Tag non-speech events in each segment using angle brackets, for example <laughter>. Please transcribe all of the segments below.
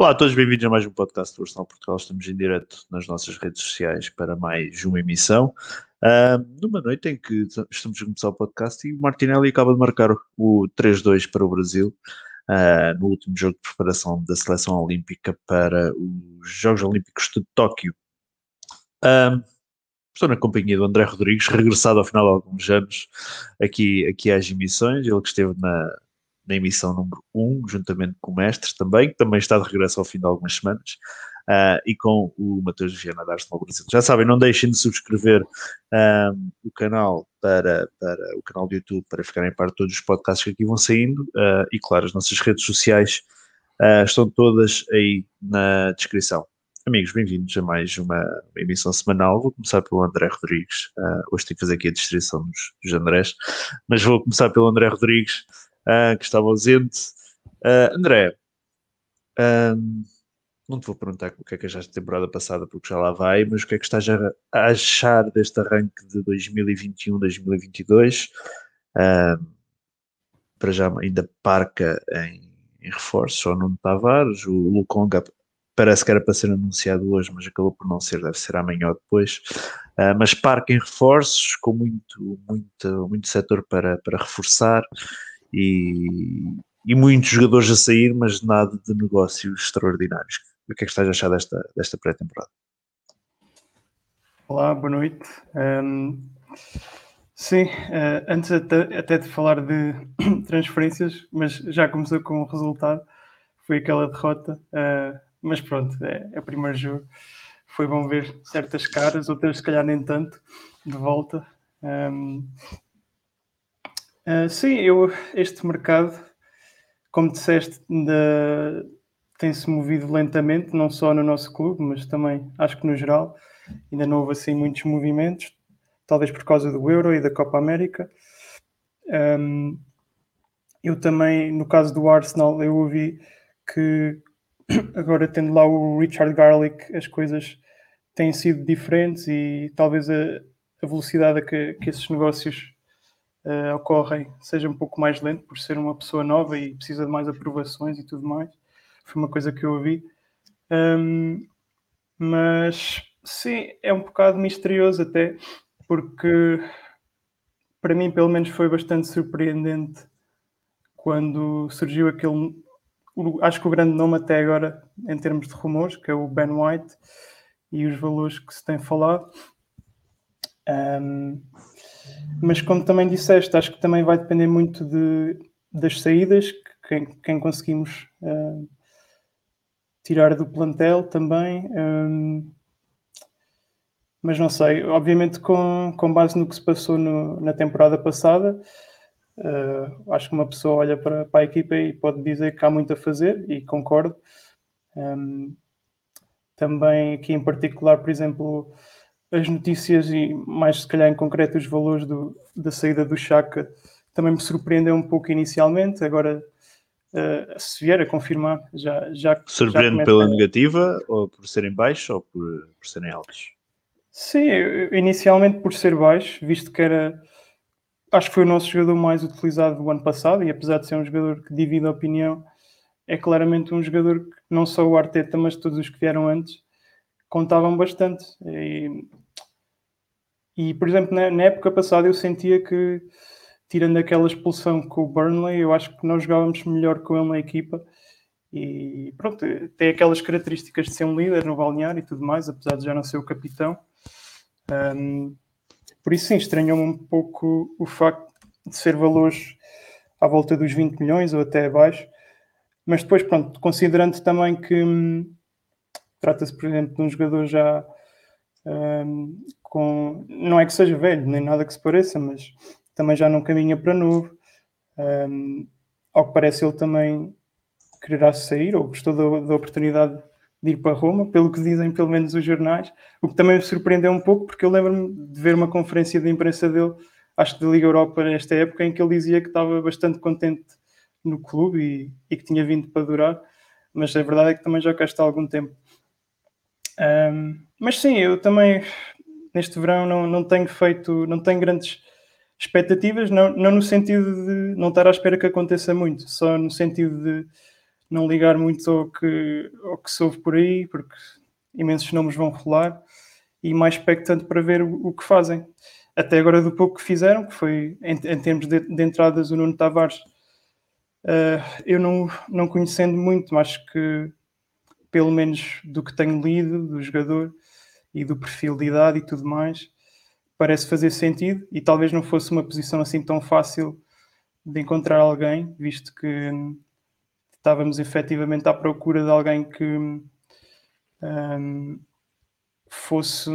Olá a todos, bem-vindos a mais um podcast do Arsenal Portugal. Estamos em direto nas nossas redes sociais para mais uma emissão. Uh, numa noite em que estamos a começar o podcast e o Martinelli acaba de marcar o 3-2 para o Brasil uh, no último jogo de preparação da seleção olímpica para os Jogos Olímpicos de Tóquio. Uh, estou na companhia do André Rodrigues, regressado ao final de alguns anos aqui, aqui às emissões, ele que esteve na, na emissão número 1, juntamente com o Mestre também, que também está de regresso ao fim de algumas semanas, uh, e com o Matheus Viana da Arsenal Brasil. Já sabem, não deixem de subscrever um, o canal para, para o canal do YouTube para ficarem de todos os podcasts que aqui vão saindo, uh, e claro, as nossas redes sociais uh, estão todas aí na descrição. Amigos, bem-vindos a mais uma emissão semanal. Vou começar pelo André Rodrigues. Hoje tenho que fazer aqui a distribuição dos, dos Andrés, mas vou começar pelo André Rodrigues uh, que estava ausente. Uh, André, um, não te vou perguntar o que é que achaste da temporada passada, porque já lá vai, mas o que é que estás a, achar deste arranque de 2021-2022? Um, para já ainda parca em, em reforços, só Nuno Tavares, o Lukonga parece que era para ser anunciado hoje, mas acabou por não ser, deve ser amanhã ou depois. Uh, mas parca em reforços, com muito, muito, muito setor para, para reforçar e, e muitos jogadores a sair, mas nada de negócios extraordinários. O que é que estás a achar desta, desta pré-temporada? Olá, boa noite. Um, sim, uh, antes até, até, de falar de <coughs> transferências, mas já começou com o resultado, foi aquela derrota, uh, mas pronto, é, é o primeiro jogo. Foi bom ver certas caras, outras se calhar nem tanto, de volta. Um, Uh, sim, eu, este mercado, como disseste, tem-se movido lentamente, não só no nosso clube, mas também acho que no geral. Ainda não houve assim muitos movimentos, talvez por causa do Euro e da Copa América. Um, eu também, no caso do Arsenal, eu ouvi que <coughs> agora tendo lá o Richard Garlic, as coisas têm sido diferentes e talvez a, a velocidade a que, que esses negócios uh, ocorrem seja um pouco mais lento por ser uma pessoa nova e precisa de mais aprovações e tudo mais. Foi uma coisa que eu ouvi. Um, mas sim, é um bocado misterioso até, porque para mim, pelo menos, foi bastante surpreendente quando surgiu aquele. Acho que o grande nome até agora, em termos de rumores, que é o Ben White, e os valores que se tem falado. Um, mas como também disseste, acho que também vai depender muito de, das saídas, quem, quem conseguimos uh, tirar do plantel também. Um, mas não sei, obviamente com, com base no que se passou no, na temporada passada, uh, acho que uma pessoa olha para, para, a equipa e pode dizer que há muito a fazer, e concordo. Um, também aqui em particular, por exemplo, as notícias e mais se calhar em concreto os valores do, da saída do Chaka também me surpreendeu um pouco inicialmente, agora uh, se vier a confirmar já... já Surpreende já pela a... negativa ou por serem baixos ou por, por serem altos? Sim, inicialmente por ser baixo, visto que era acho que foi o nosso jogador mais utilizado do ano passado e apesar de ser um jogador que divide a opinião, é claramente um jogador que não só o Arteta, mas todos os que vieram antes contavam bastante. E, e por exemplo, na, na, época passada eu sentia que, tirando aquela expulsão com o Burnley, eu acho que nós jogávamos melhor com ele na equipa. E pronto, tem aquelas características de ser um líder no balneário e tudo mais, apesar de já não ser o capitão. Um, por isso, sim, estranhou-me um pouco o facto de ser valores à volta dos 20 milhões ou até abaixo. Mas depois, pronto, considerando também que hum, Trata-se, por exemplo, de um jogador já um, com. Não é que seja velho, nem nada que se pareça, mas também já não caminha para novo. Um, ao que parece, ele também quererá sair, ou gostou da, da, oportunidade de ir para Roma, pelo que dizem pelo menos os jornais, o que também me surpreendeu um pouco, porque eu lembro-me de ver uma conferência de imprensa dele, acho que da Liga Europa nesta época, em que ele dizia que estava bastante contente no clube e, e que tinha vindo para durar, mas a verdade é que também já cá está há algum tempo. Um, mas sim, eu também neste verão não, não tenho feito, não tenho grandes expectativas, não, não no sentido de não estar à espera que aconteça muito, só no sentido de não ligar muito ao que, ao que se ouve por aí, porque imensos nomes vão rolar, e mais expectante para ver o, o que fazem. Até agora, do pouco que fizeram, que foi em, em termos de, de, entradas, o Nuno Tavares, uh, eu não, não conhecendo muito, mas que pelo menos do que tenho lido do jogador e do perfil de idade e tudo mais, parece fazer sentido e talvez não fosse uma posição assim tão fácil de encontrar alguém, visto que estávamos efetivamente à procura de alguém que um, fosse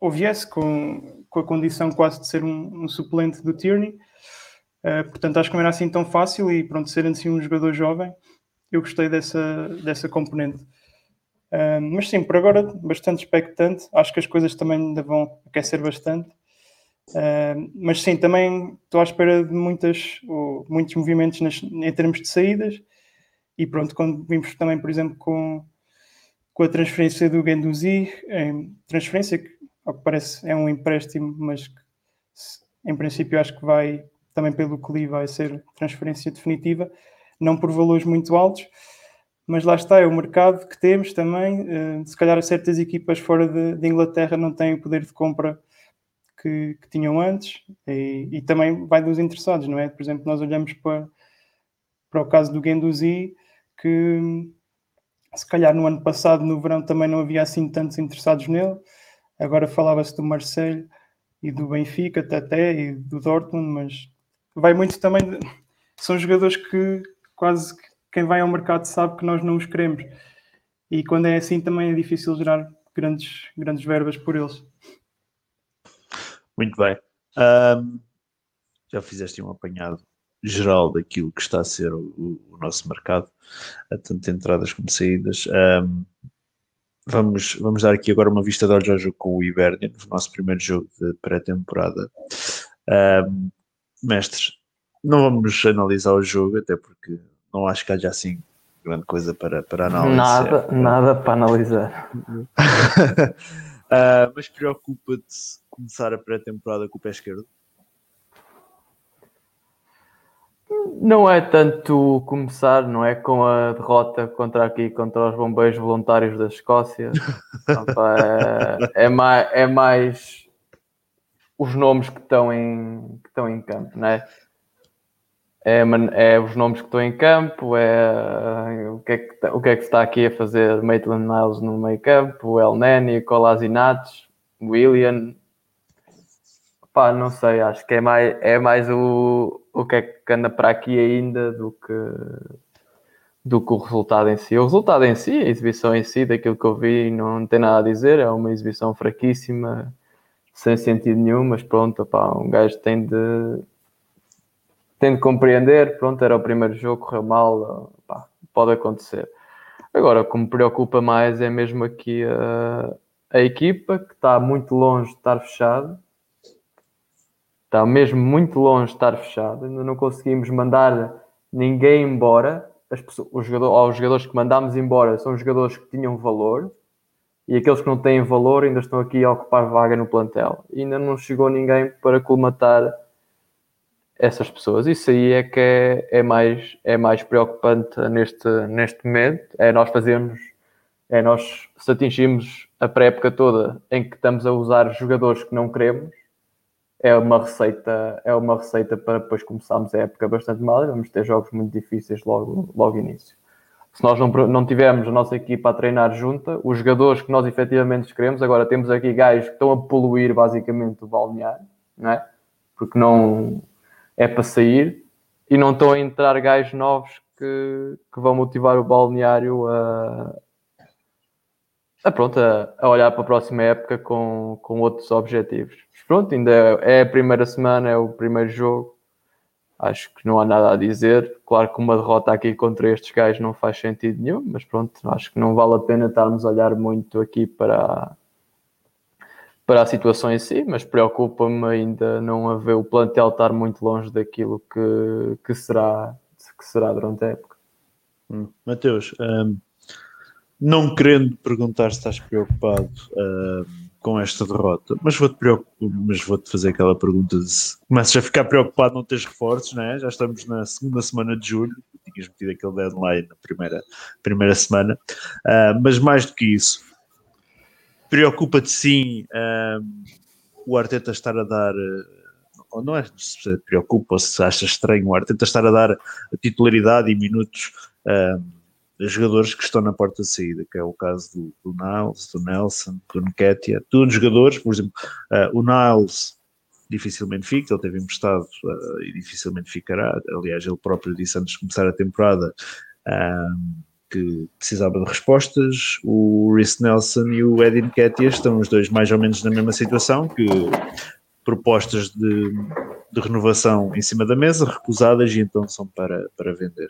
ou viesse com, com a condição quase de ser um, um suplente do Tierney. Uh, portanto, acho que não era assim tão fácil e pronto, ser assim um jogador jovem, eu gostei dessa, dessa componente. Mas sim, por agora, bastante expectante. Acho que as coisas também ainda vão aquecer bastante. Mas sim, também estou à espera de muitas, muitos movimentos nas, em termos de saídas. E pronto, quando vimos também, por exemplo, com, com a transferência do Genduzi, transferência que, ao que parece, é um empréstimo, mas que, em princípio acho que vai, também pelo que li, vai ser transferência definitiva não por valores muito altos, mas lá está, é o mercado que temos também. Uh, se calhar certas equipas fora de, de, Inglaterra não têm o poder de compra que, que tinham antes e, e, também vai dos interessados, não é? Por exemplo, nós olhamos para, para o caso do Guendouzi, que se calhar no ano passado, no verão, também não havia assim tantos interessados nele. Agora falava-se do Marseille e do Benfica até e do Dortmund, mas vai muito também. De... São jogadores que, quase que quem vai ao mercado sabe que nós não os queremos. E quando é assim também é difícil gerar grandes, grandes verbas por eles. Muito bem. Um, já fizeste um apanhado geral daquilo que está a ser o, o nosso mercado, tanto entradas como saídas. Um, vamos, vamos dar aqui agora uma vista de olhos ao jogo com o Ibernia, no nosso primeiro jogo de pré-temporada. Um, mestres, não vamos analisar o jogo, até porque não acho que haja assim grande coisa para, para analisar. Nada, é. nada para analisar. uh, <laughs> mas preocupa-te começar a pré-temporada com o pé esquerdo? Não é tanto começar, não é? Com a derrota contra aqui, contra os bombeiros voluntários da Escócia. <laughs> é, é, mais, é mais os nomes que estão em, que estão em campo, não é? É, é os nomes que estão em campo, é o que é que, tá, o que, é que está aqui a fazer Maitland Niles no meio campo, El Neni, Colasinates, William. Pá, não sei, acho que é mais, é mais o, o que é que anda para aqui ainda do que, do que o resultado em si. O resultado em si, a exibição em si, daquilo que eu vi, não tem nada a dizer, é uma exibição fraquíssima, sem sentido nenhum, mas pronto, pá, um gajo tem de de compreender, pronto, era o primeiro jogo, correu mal, pá, pode acontecer. Agora, o que me preocupa mais é mesmo aqui a, a equipa, que está muito longe de estar fechada, está mesmo muito longe de estar fechada, ainda não conseguimos mandar ninguém embora, As pessoas, os, jogadores, os jogadores que mandámos embora são jogadores que tinham valor, e aqueles que não têm valor ainda estão aqui a ocupar vaga no plantel. E ainda não chegou ninguém para colmatar essas pessoas. Isso aí é que é, é, mais, é mais preocupante neste, neste momento. É nós fazermos, é nós se atingirmos a pré-época toda em que estamos a usar jogadores que não queremos, é uma receita, é uma receita para depois começarmos a época bastante mal e vamos ter jogos muito difíceis logo, logo início. Se nós não, não tivermos a nossa equipa a treinar junta, os jogadores que nós efetivamente queremos, agora temos aqui gajos que estão a poluir basicamente o balneário, não é? Porque não, é para sair e não estão a entrar gajos novos que, que vão motivar o balneário a, a, pronto, a, a, olhar para a próxima época com, com outros objetivos. Mas pronto, ainda é, é a primeira semana, é o primeiro jogo. Acho que não há nada a dizer. Claro que uma derrota aqui contra estes gajos não faz sentido nenhum, mas pronto, acho que não vale a pena estarmos a olhar muito aqui para, para a situação em si, mas preocupa-me ainda não haver o plantel estar muito longe daquilo que, que, será, que será durante a época. Hum. Mateus, um, não querendo perguntar se estás preocupado um, com esta derrota, mas vou-te mas vou-te fazer aquela pergunta de se começas a ficar preocupado não teres reforços, né? já estamos na segunda semana de julho, tinhas metido aquele deadline na primeira, primeira semana. Uh, mas mais do que isso, preocupa-te sim uh, o Arteta estar a dar. ou não é se preocupa ou se acha estranho o Arteta estar a dar a titularidade e minutos a jogadores que estão na porta de saída, que é o caso do, do Niles, do Nelson, do Nketiah, todos jogadores, por exemplo, o Niles dificilmente fica, ele teve emprestado uh, e dificilmente ficará. Aliás, ele próprio disse antes de começar a temporada uh, que precisava de respostas. O Rhys Nelson e o Edin Ketia estão os dois mais ou menos na mesma situação, que propostas de, de renovação em cima da mesa, recusadas e então são para, para vender.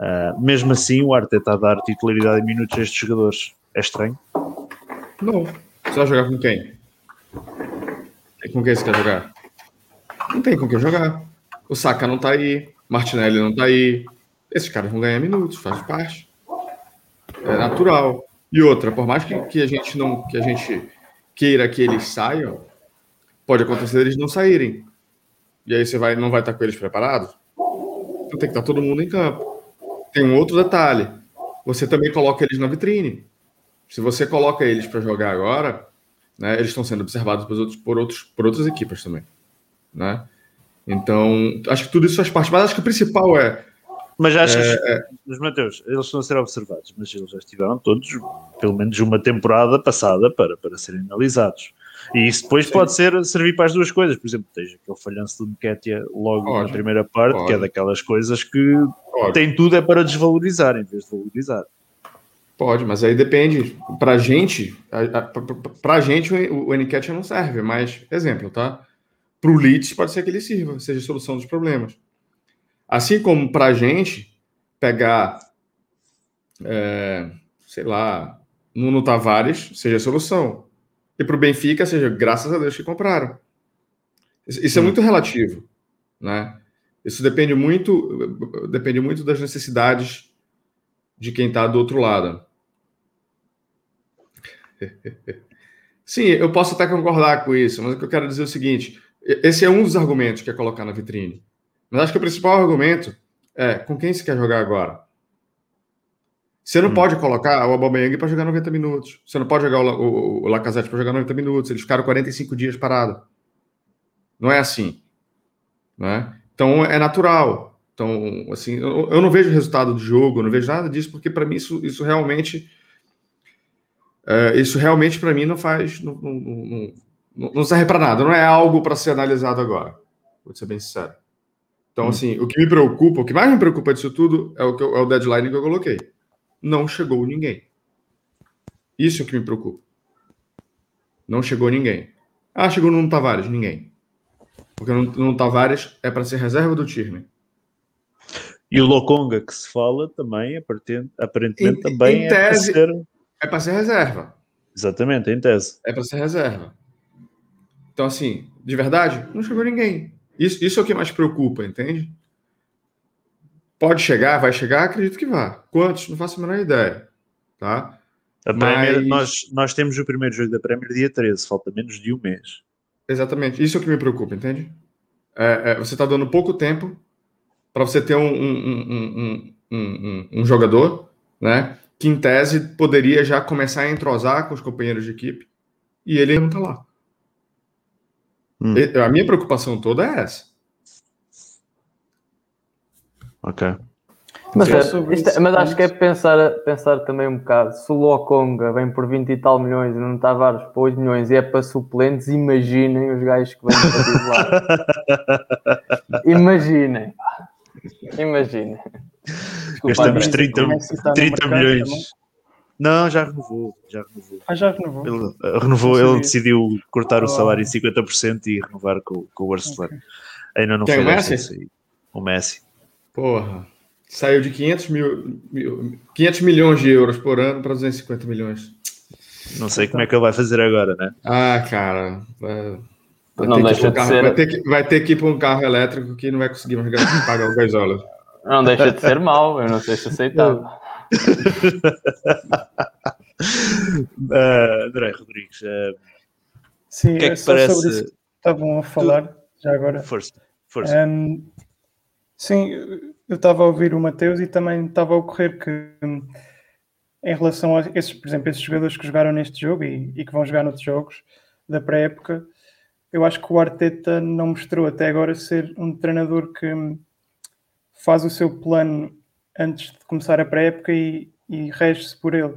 Uh, mesmo assim, o Arte está a dar titularidade em minutos a estes jogadores. É estranho? Não. Você vai jogar com quem? Com quem você quer jogar? Não tem com quem jogar. O Saka não tá aí, Martinelli não tá aí. Esses caras vão ganhar minutos, faz parte. É natural. E outra, por mais que, que a gente não que a gente queira que eles saiam, pode acontecer eles não saírem. E aí você vai, não vai estar com eles preparados? Então tem que estar todo mundo em campo. Tem um outro detalhe. Você também coloca eles na vitrine. Se você coloca eles para jogar agora, né, eles estão sendo observados por, outros, por, outros, por outras equipas também né? Então, acho que tudo isso faz parte, mas acho que o principal é. Mas achas, é, é, mas Mateus, eles estão a ser observados, mas eles já estiveram todos, pelo menos uma temporada passada, para, para serem analisados. E isso depois Sim. pode ser, servir para as duas coisas. Por exemplo, tens aquele falhanço do Nketiah logo na primeira parte, que é daquelas coisas que tem tudo é para desvalorizar em vez de valorizar. Pode, mas aí depende. Para gente, para gente o, o Nketiah não serve, mas exemplo, tá? Para o Leeds, pode ser que ele sirva, seja a solução dos problemas. Assim como para a gente pegar, é, sei lá, Nuno Tavares, seja a solução. E para o Benfica, seja graças a Deus que compraram. Isso é muito relativo, né? Isso depende muito, depende muito das necessidades de quem está do outro lado. <laughs> Sim, eu posso até concordar com isso, mas o que eu quero dizer é o seguinte: esse é um dos argumentos que é colocar na vitrine. Mas acho que o principal argumento é com quem você quer jogar agora. Você não hum. pode colocar o Aubameyang para jogar 90 minutos. Você não pode jogar o, o, o Lacazette para jogar 90 minutos. Eles ficaram 45 dias parados. Não é assim. Né? Então é natural. Então, assim, eu, eu não vejo resultado de jogo, não vejo nada disso, porque para mim isso, isso realmente. É, isso realmente para mim não faz. Não, não, não, não serve para nada, não é algo para ser analisado agora. Vou ser bem sincero. Então, hum. assim, o que me preocupa, o que mais me preocupa disso tudo é o, que eu, é o deadline que eu coloquei. Não chegou ninguém. Isso é o que me preocupa. Não chegou ninguém. Ah, chegou no Tavares? Ninguém. Porque no, no Tavares é para ser reserva do time. E o Lokonga que se fala também, aparentemente, em, também em tese, é para ser... É ser reserva. Exatamente, em tese. É para ser reserva. Então, assim, de verdade, não chegou ninguém. Isso, isso é o que mais preocupa, entende? Pode chegar, vai chegar, acredito que vá. Quantos? Não faço a menor ideia. Tá? A Premier, Mas... nós, nós temos o primeiro jogo da Premier dia 13, falta menos de um mês. Exatamente, isso é o que me preocupa, entende? É, é, você está dando pouco tempo para você ter um, um, um, um, jogador, né? Que em tese poderia já começar a entrosar com os companheiros de equipe e ele não está lá. Hum. A minha preocupação toda é essa. Ok. Mas, é, isto, mas acho que é pensar, pensar também um bocado. Se o Lokonga vem por 20 e tal milhões e não Tavares por 8 milhões e é para suplentes, imaginem os gajos que vêm para lá. <laughs> imaginem. Imaginem. Gastamos 30, 30 milhões. Não, já renovou. Já renovou. Ah, já renovou. Ele, uh, renovou, ele decidiu cortar o salário em 50% e renovar com, com o Barcelona. Okay. Ainda não Quem, foi o Messi? O Messi. Porra. Saiu de 500, mil, mil, 500 milhões de euros por ano para 250 milhões. Não sei como é que ele vai fazer agora, né? Ah, cara. Vai, vai não deixa de carro, ser. Vai ter, que, vai ter que ir para um carro elétrico que não vai conseguir mais <laughs> pagar o gasóleo. Não deixa de ser mal, eu não sei se aceitável <laughs> uh, André Rodrigues, uh, Sim, o que é que parece? Sobre isso que estavam a falar tu... já agora. Força, força. Um, Sim, eu estava a ouvir o Mateus e também estava a ocorrer que em relação a esses, por exemplo, esses jogadores que jogaram neste jogo e, e que vão jogar noutros jogos da pré-época, eu acho que o Arteta não mostrou até agora ser um treinador que faz o seu plano antes de começar a pré-época e, e rege-se por ele.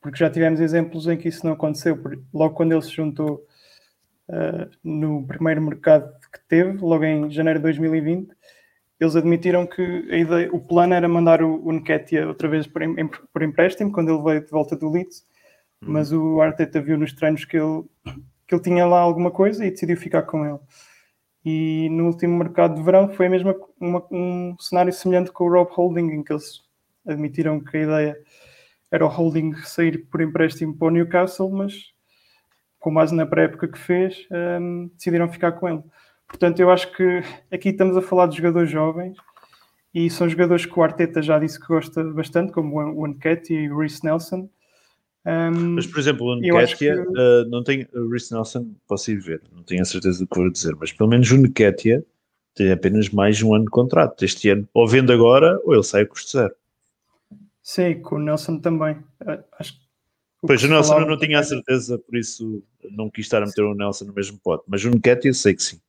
Porque já tivemos exemplos em que isso não aconteceu. Logo quando ele se juntou uh, no primeiro mercado que teve, logo em janeiro de 2020, eles admitiram que a ideia, o plano era mandar o, o Nketiah outra vez por, em, por empréstimo, quando ele veio de volta do Leeds, uhum. mas o Arteta viu nos treinos que ele, que ele tinha lá alguma coisa e decidiu ficar com ele. E no último mercado de verão foi mesmo uma, um cenário semelhante com o Rob Holding, em que eles admitiram que a ideia era o Holding sair por empréstimo para o Newcastle, mas com base na pré-época que fez, um, decidiram ficar com ele. Portanto, eu acho que aqui estamos a falar de jogadores jovens e são jogadores que o Arteta já disse que gosta bastante, como o Nketiah e o Reece Nelson. Um, mas, por exemplo, o Nketiah, que... uh, não tem, o Reece Nelson, posso ir ver, não tenho a certeza do que vou dizer, mas pelo menos o Nketiah tem apenas mais um ano de contrato. Este ano, ou vende agora, ou ele sai a custo zero. Sim, com o Nelson também. Uh, acho Pois, o Nelson eu não tinha a certeza, por isso não quis estar a meter o Nelson no mesmo pote, mas o Nketiah sei que sim.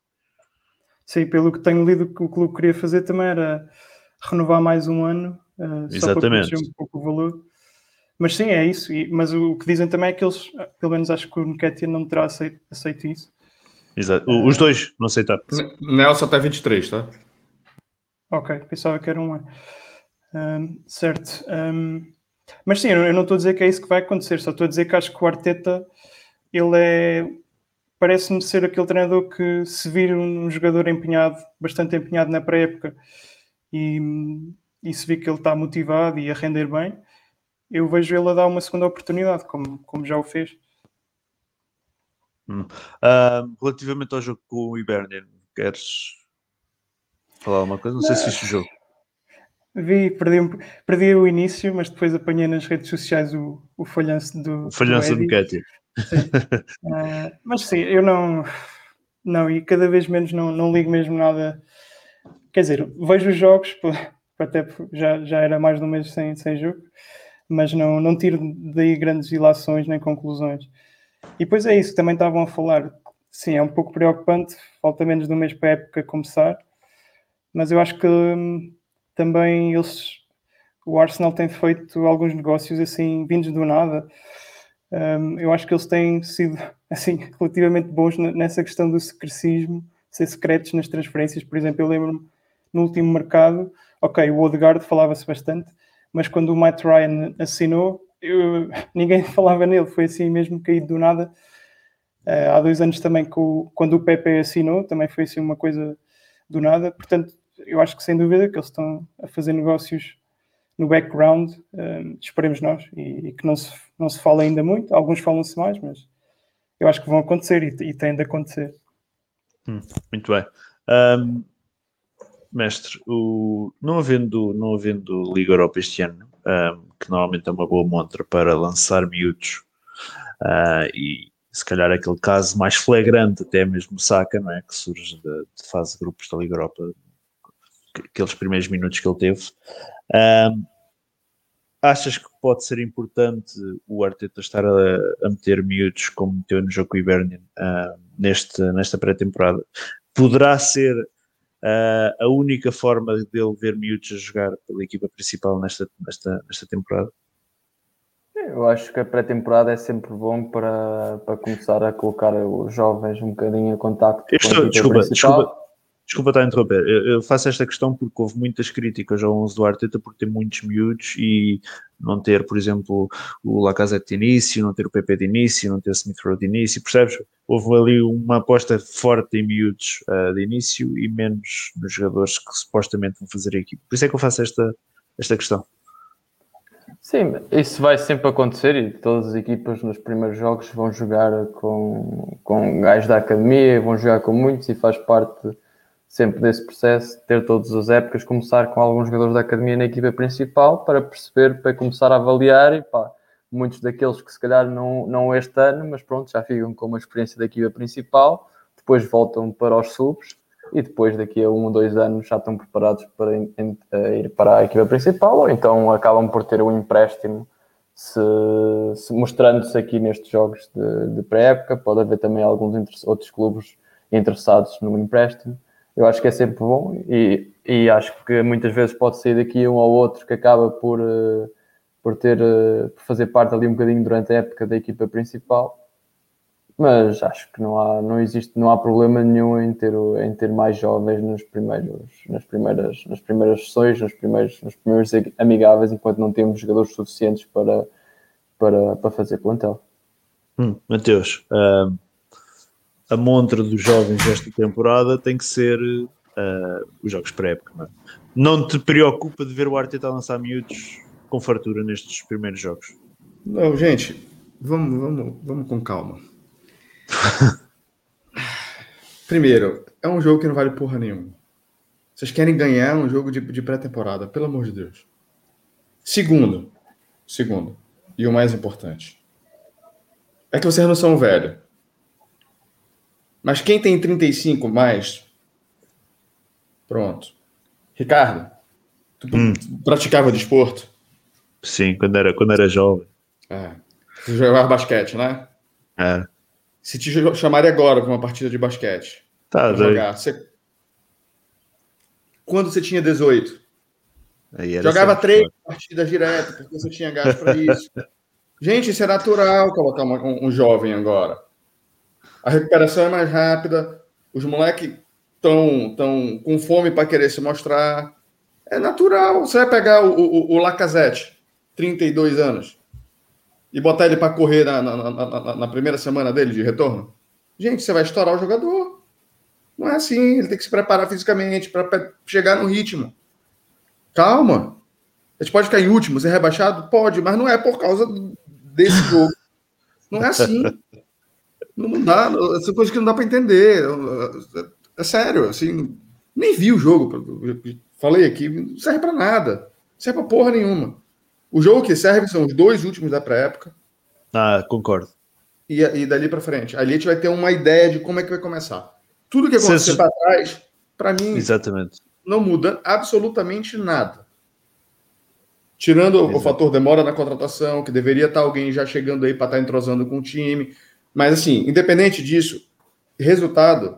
Sim, pelo que tenho lido, o que o clube queria fazer também era renovar mais um ano, uh, só para um pouco o valor. Mas sim, é isso. E, mas o, que dizem também é que eles, pelo menos acho que o Nketiah não terá aceito, aceito isso. Exato. Uh, Os dois não aceitaram. Nelson até 23, tá? Ok, pensava que era um ano. Um, certo. Um, mas sim, eu não estou a dizer que é isso que vai acontecer, só estou a dizer que acho que o Arteta ele é parece-me ser aquele treinador que se vir um jogador empenhado, bastante empenhado na pré-época e, e se vir que ele está motivado e a render bem, eu vejo ele a dar uma segunda oportunidade, como, como já o fez. Hum. Uh, relativamente ao jogo com o Ibernian, queres falar alguma coisa? Não sei se viste o jogo. Vi, perdi, perdi o início, mas depois apanhei nas redes sociais o, o falhanço do. O falhanço do, do uh, <laughs> mas sim, eu não, não, e cada vez menos não, não ligo mesmo nada. Quer dizer, vejo os jogos, <laughs> até já, já era mais de um mês sem, sem jogo, mas não, não tiro daí grandes ilações nem conclusões. E depois é isso que também estavam a falar. Sim, é um pouco preocupante, falta menos de um mês para a época começar, mas eu acho que hum, também eles, o Arsenal tem feito alguns negócios assim, vindos do nada. Um, eu acho que eles têm sido <laughs> assim relativamente bons nessa questão do secrecismo, ser secretos nas transferências. Por exemplo, eu lembro-me no último mercado, ok, o Odegaard falava-se bastante, mas quando o Matt Ryan assinou, eu, ninguém <laughs> falava nele, foi assim mesmo caído do nada. Uh, há dois anos também, quando o Pepe assinou, também foi assim uma coisa do nada. Portanto, eu acho que sem dúvida que eles estão a fazer negócios no background, um, esperemos nós, e, e, que não se, não se fala ainda muito, alguns falam-se mais, mas eu acho que vão acontecer e, e têm de acontecer. Hum, muito bem. Um, mestre, o, não, havendo, não havendo Liga Europa este ano, um, que normalmente é uma boa montra para lançar miúdos, uh, e se calhar aquele caso mais flagrante, até mesmo Saca, não é? que surge de, de fase de grupos da Liga Europa, aqueles primeiros minutos que ele teve. Um, achas que pode ser importante o Arteta estar a, a meter miúdos como meteu no jogo com o Ibernian uh, neste, nesta pré-temporada? Poderá ser uh, a única forma dele ver miúdos a jogar pela equipa principal nesta, nesta, nesta temporada? Eu acho que a pré-temporada é sempre bom para, para começar a colocar os jovens um bocadinho em contacto com a desculpa, principal. Desculpa Desculpa estar a interromper. Eu, faço esta questão porque houve muitas críticas ao 11 do Arteta por ter muitos miúdos e não ter, por exemplo, o Lacazette de início, não ter o PP de início, não ter o Smith Rowe de início, percebes? Houve ali uma aposta forte em miúdos uh, de início e menos nos jogadores que supostamente vão fazer a equipe. Por isso é que eu faço esta, esta questão. Sim, isso vai sempre acontecer e todas as equipas nos primeiros jogos vão jogar com, com gajos da academia, vão jogar com muitos e faz parte sempre desse processo, ter todas as épocas, começar com alguns jogadores da academia na equipa principal para perceber, para começar a avaliar e pá, muitos daqueles que se calhar não, não este ano, mas pronto, já ficam com uma experiência da equipa principal, depois voltam para os subs e depois daqui a um ou dois anos já estão preparados para ir para a equipa principal ou então acabam por ter um empréstimo se, se mostrando-se aqui nestes jogos de, de pré-época. Pode haver também alguns outros clubes interessados no empréstimo. Eu acho que é sempre bom e, e acho que muitas vezes pode sair daqui um ou outro que acaba por, eh, por ter eh, por fazer parte ali um bocadinho durante a época da equipa principal mas acho que não há, não existe, não há problema nenhum em ter, em ter mais jovens nos primeiros, nas, primeiras, nas primeiras sessões, nos primeiros, nos primeiros amigáveis, enquanto não temos jogadores suficientes para, para, para fazer plantel. Hum, Mateus, uh, a montra dos jovens desta temporada tem que ser uh, os jogos pré-época. Não, é? não te preocupa de ver o Arteta lançar miúdos com fartura nestes primeiros jogos? Não, gente, vamos, vamos, vamos com calma <laughs> Primeiro, é um jogo que não vale porra nenhuma. Vocês querem ganhar um jogo de, de pré-temporada, pelo amor de Deus. Segundo, segundo, e o mais importante, é que vocês não são velho. Mas quem tem 35 mais, pronto. Ricardo, tu hum. praticava desporto? Sim, quando era, quando era jovem. É. Tu jogava basquete, né? É. Se te chamarem agora para uma partida de basquete. Tá, jogar. Você... Quando você tinha 18? Jogava três partidas direto, porque você tinha gasto para <laughs> isso. Gente, isso é natural colocar uma, um, um, jovem agora. A recuperação é mais rápida, os moleques estão tão com fome para querer se mostrar. É natural. Você vai pegar o, o, o Lacazette, 32 anos e botar ele para correr na, na, na, na, primeira semana dele de retorno? Gente, você vai estourar o jogador. Não é assim. Ele tem que se preparar fisicamente para chegar no ritmo. Calma. A gente pode ficar em último, ser rebaixado? Pode, mas não é por causa desse jogo. Não é assim. Não, dá. Essa coisa que não dá para entender. É sério, assim. Nem vi o jogo. Falei aqui, não serve para nada. Não serve para porra nenhuma. O jogo que serve são os dois últimos da pré-época. Ah, concordo. E, e dali para frente. Ali a gente vai ter uma ideia de como é que vai começar. Tudo que acontecer para trás, para mim, Exatamente. não muda absolutamente nada. Tirando Exato. o fator demora na contratação, que deveria estar alguém já chegando aí para estar entrosando com o time. Mas, assim, independente disso, resultado,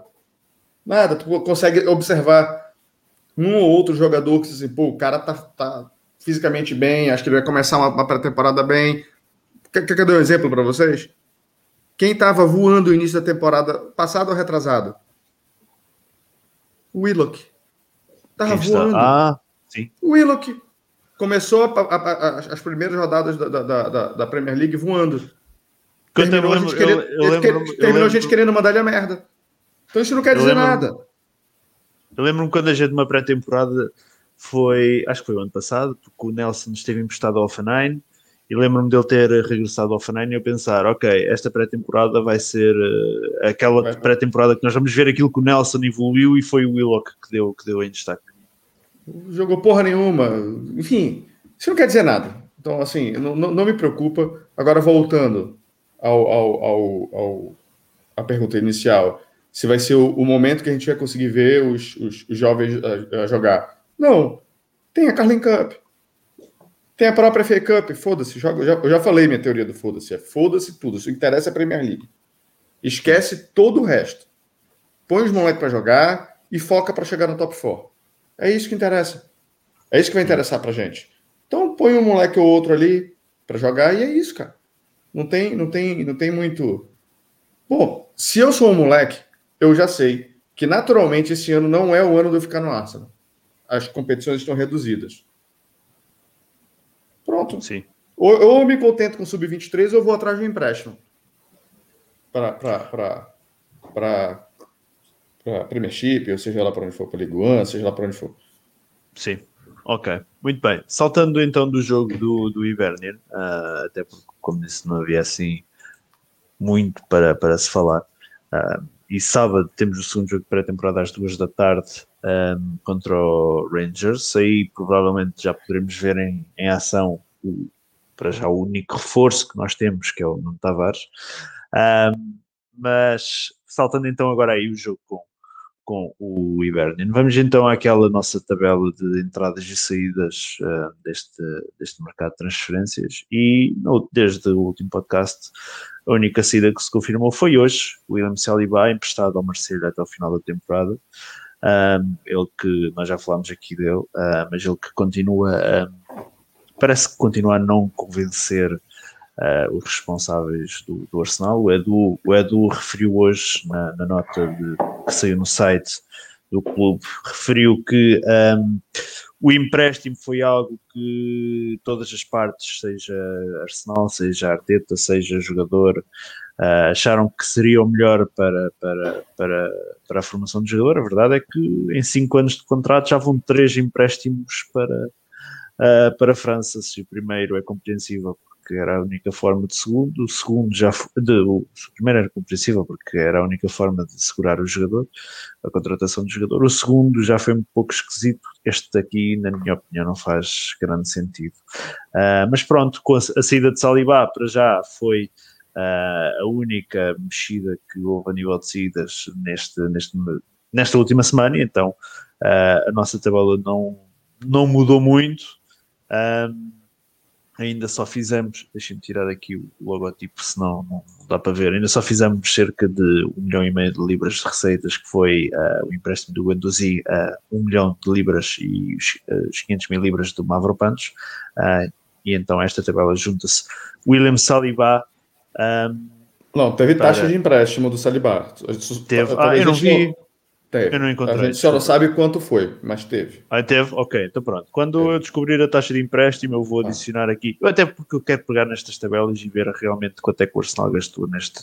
nada. Tu consegue observar um ou outro jogador que, assim, pô, o cara tá, tá, fisicamente bem, acho que ele vai começar uma, uma pré-temporada bem. Quer, quer que eu dê um exemplo para vocês? Quem estava voando no início da temporada, passado ou retrasado? O Willock. Estava voando. Ah, sim. O Willock. Começou a, a, a, as primeiras rodadas da, da, da, da Premier League voando. Terminou, a gente, querendo, eu, eu lembro, terminou a gente querendo mandar ele a merda. Então isso não quer dizer nada. Eu lembro-me quando a gente, numa pré-temporada, foi, acho que foi o ano passado, porque o Nelson esteve emprestado ao Offenheim e lembro-me dele ter regressado ao Offenheim e eu pensar, ok, esta pré-temporada vai ser uh, aquela pré-temporada que nós vamos ver aquilo que o Nelson evoluiu e foi o Willock que deu, que deu em destaque. Jogou porra nenhuma, enfim, isso não quer dizer nada. Então, assim, não, não me preocupa. Agora, voltando ao, ao, ao, ao, à pergunta inicial, se vai ser o, o, momento que a gente vai conseguir ver os, os, os jovens a, a jogar não. Tem a Carling Cup. Tem a própria FA Cup. Foda-se. Eu já, eu já falei minha teoria do foda-se. É foda-se tudo. Se interessa é a Premier League. Esquece todo o resto. Põe os moleques para jogar e foca para chegar no top 4. É isso que interessa. É isso que vai interessar pra gente. Então põe um moleque ou outro ali para jogar e é isso, cara. Não tem, não tem, não tem muito. Bom, se eu sou um moleque, eu já sei que naturalmente esse ano não é o ano de eu ficar no Arsenal as competições estão reduzidas. Pronto. Sim. Ou, ou eu me contento com sub-23 ou vou atrás de um empréstimo para Premiership, ou seja lá para onde for, para Ligue 1, seja lá para onde for. Sim. Ok, muito bem. Saltando então do jogo do, do Ivernier, uh, até porque, como disse, não havia assim muito para, para se falar. Uh, e sábado temos o segundo jogo de pré-temporada às duas da tarde um, contra o Rangers. Aí provavelmente já poderemos ver em, em ação o, para já o único reforço que nós temos, que é o Nuno Tavares. Um, mas saltando então agora aí o jogo com, com o Hibernian. Vamos então àquela nossa tabela de entradas e saídas uh, deste, deste mercado de transferências e no, desde o último podcast a única saída que se confirmou foi hoje, o William Saliba emprestado ao Marseille até o final da temporada. Um, ele que nós já falámos aqui dele, uh, mas ele que continua, parece que continua a não convencer uh, os responsáveis do, do, Arsenal. O Edu, o Edu referiu hoje na, na nota de, que saiu no site do clube, referiu que um, o empréstimo foi algo que todas as partes, seja Arsenal, seja Arteta, seja jogador, uh, acharam que seria o melhor para, para, para, para a formação do jogador. A verdade é que em cinco anos de contrato já vão três empréstimos para, uh, para a França. Se o primeiro é compreensível porque era a única forma de segundo, o segundo já de, o primeiro era compreensível porque era a única forma de segurar o jogador, a contratação do jogador, o segundo já foi um pouco esquisito, este aqui, na minha opinião, não faz grande sentido. Uh, mas pronto, a, a, saída de Salibá para já foi uh, a única mexida que houve a nível de saídas neste, neste, nesta última semana, então uh, a nossa tabela não, não mudou muito. Ainda só fizemos, deixem-me tirar aqui o logotipo, senão não dá para ver, ainda só fizemos cerca de um milhão e meio de libras de receitas, que foi uh, o empréstimo do Guendouzi a uh, um milhão de libras e os, uh, os 500 mil libras do Mavropanos, uh, e então esta tabela junta-se William Saliba. Um, não, teve para... taxa de empréstimo do Saliba. Teve, ah, eu não vi. Teve. Eu não encontrei. A gente só não sabe quanto foi, mas teve. Ah, teve? Ok, então pronto. Quando teve. eu descobrir a taxa de empréstimo, eu vou ah. adicionar ah. aqui. Até porque eu quero pegar nestas tabelas e ver realmente quanto é que o Arsenal gastou neste,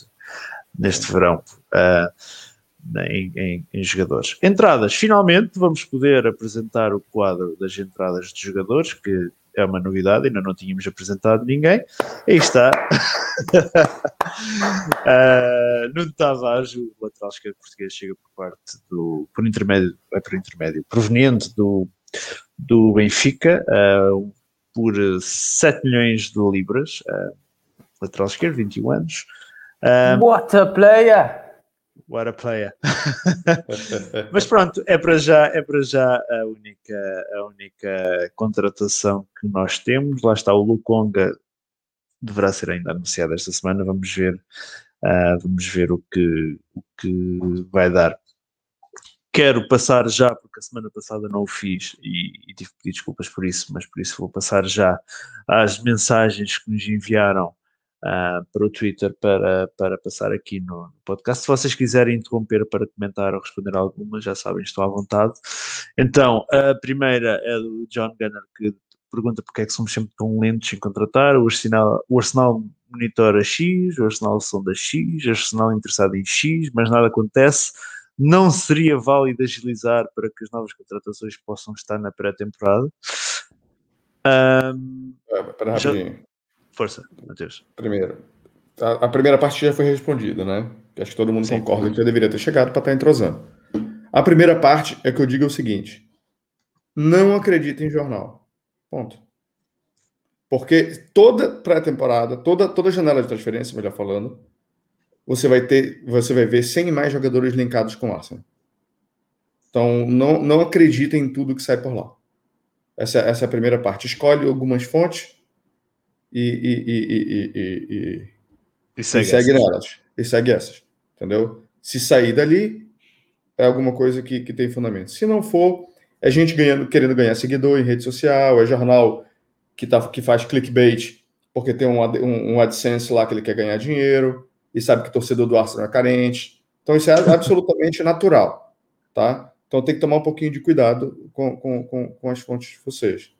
neste verão uh, em, em, em, jogadores. Entradas. Finalmente vamos poder apresentar o quadro das entradas de jogadores, que é uma novidade, ainda não tínhamos apresentado ninguém. Aí está. uh, <laughs> Nuno Tavares, o lateral esquerdo português, chega por parte do. por intermédio, é por intermédio, proveniente do, do Benfica, uh, por 7 milhões de libras. Uh, lateral esquerdo, 21 anos. Um, What a player! What a player. <laughs> Mas pronto, é para já, é para já a única, a única contratação que nós temos. Lá está o Lukonga, deverá ser ainda anunciado esta semana. Vamos ver, uh, vamos ver o que, o que vai dar. Quero passar já, porque a semana passada não o fiz e, e tive que pedir desculpas por isso, mas por isso vou passar já às mensagens que nos enviaram uh, para o Twitter para, para passar aqui no, podcast. Se vocês quiserem interromper para comentar ou responder alguma, já sabem, estou à vontade. Então, a primeira é do John Gunner, que pergunta porque é que somos sempre tão lentos em contratar. O Arsenal, o Arsenal monitora X, o Arsenal sonda X, o Arsenal interessado em X, mas nada acontece. Não seria válido agilizar para que as novas contratações possam estar na pré-temporada? Um, para já... Força, Matheus. Primeiro, a, a, primeira parte já foi respondida, né? Acho que todo mundo Sim. concorda que eu deveria ter chegado para estar entrosando. A primeira parte é que eu digo o seguinte: não acredita em jornal. Ponto. Porque toda pré-temporada, toda, toda janela de transferência, melhor falando, você vai ter, você vai ver 100 mais jogadores linkados com o Arsenal. Então, não, não acredita em tudo que sai por lá. Essa, essa é a primeira parte. Escolhe algumas fontes, e, e, e, e segue, segue nelas. E segue essas. Entendeu? Se sair dali, é alguma coisa que, que tem fundamento. Se não for, é gente ganhando, querendo ganhar seguidor em rede social, é jornal que, tá, que faz clickbait porque tem um, um, um AdSense lá que ele quer ganhar dinheiro e sabe que o torcedor do Arsenal é carente. Então isso é <laughs> absolutamente natural, tá? Então tem que tomar um pouquinho de cuidado com, com, com, com as fontes de vocês.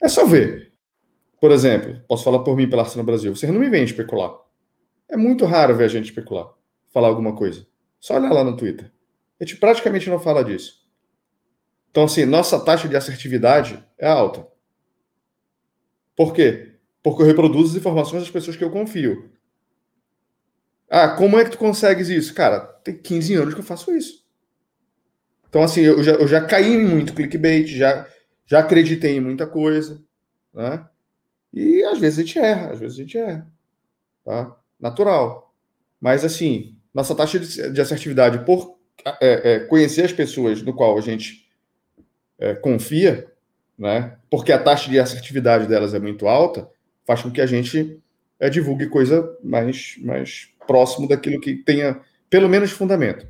É só ver. Por exemplo, posso falar por mim pela Arsenal Brasil, vocês não me vêm especular. É muito raro ver a gente especular, falar alguma coisa. Só olhar lá no Twitter. A gente praticamente não fala disso. Então, assim, nossa taxa de assertividade é alta. Por quê? Porque eu reproduzo as informações das pessoas que eu confio. Ah, como é que tu consegues isso? Cara, tem 15 anos que eu faço isso. Então, assim, eu já, eu já caí em muito clickbait, já, já acreditei em muita coisa, né? E às vezes a gente erra, às vezes a gente erra. Tá? Natural. Mas assim, nossa taxa de, assertividade por é, é, conhecer as pessoas no qual a gente é, confia, né? Porque a taxa de assertividade delas é muito alta, faz com que a gente é, divulgue coisa mais, mais próximo daquilo que tenha pelo menos fundamento.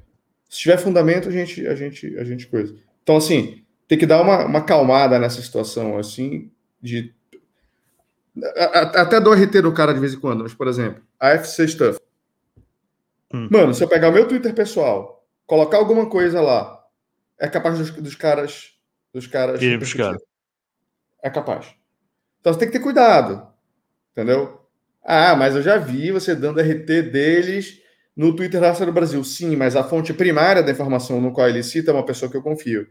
Se tiver fundamento, a gente, a gente, a gente coisa. Então, assim, tem que dar uma, uma calmada nessa situação, assim, de. Até dou RT do cara de vez em quando, mas, por exemplo, AFC Stuff. Hum. Mano, se eu pegar o meu Twitter pessoal, colocar alguma coisa lá, é capaz dos, dos caras. Dos caras. Irem buscar. É capaz. Então você tem que ter cuidado. Entendeu? Ah, mas eu já vi você dando RT deles no Twitter da do Brasil. Sim, mas a fonte primária da informação no qual ele cita é uma pessoa que eu confio.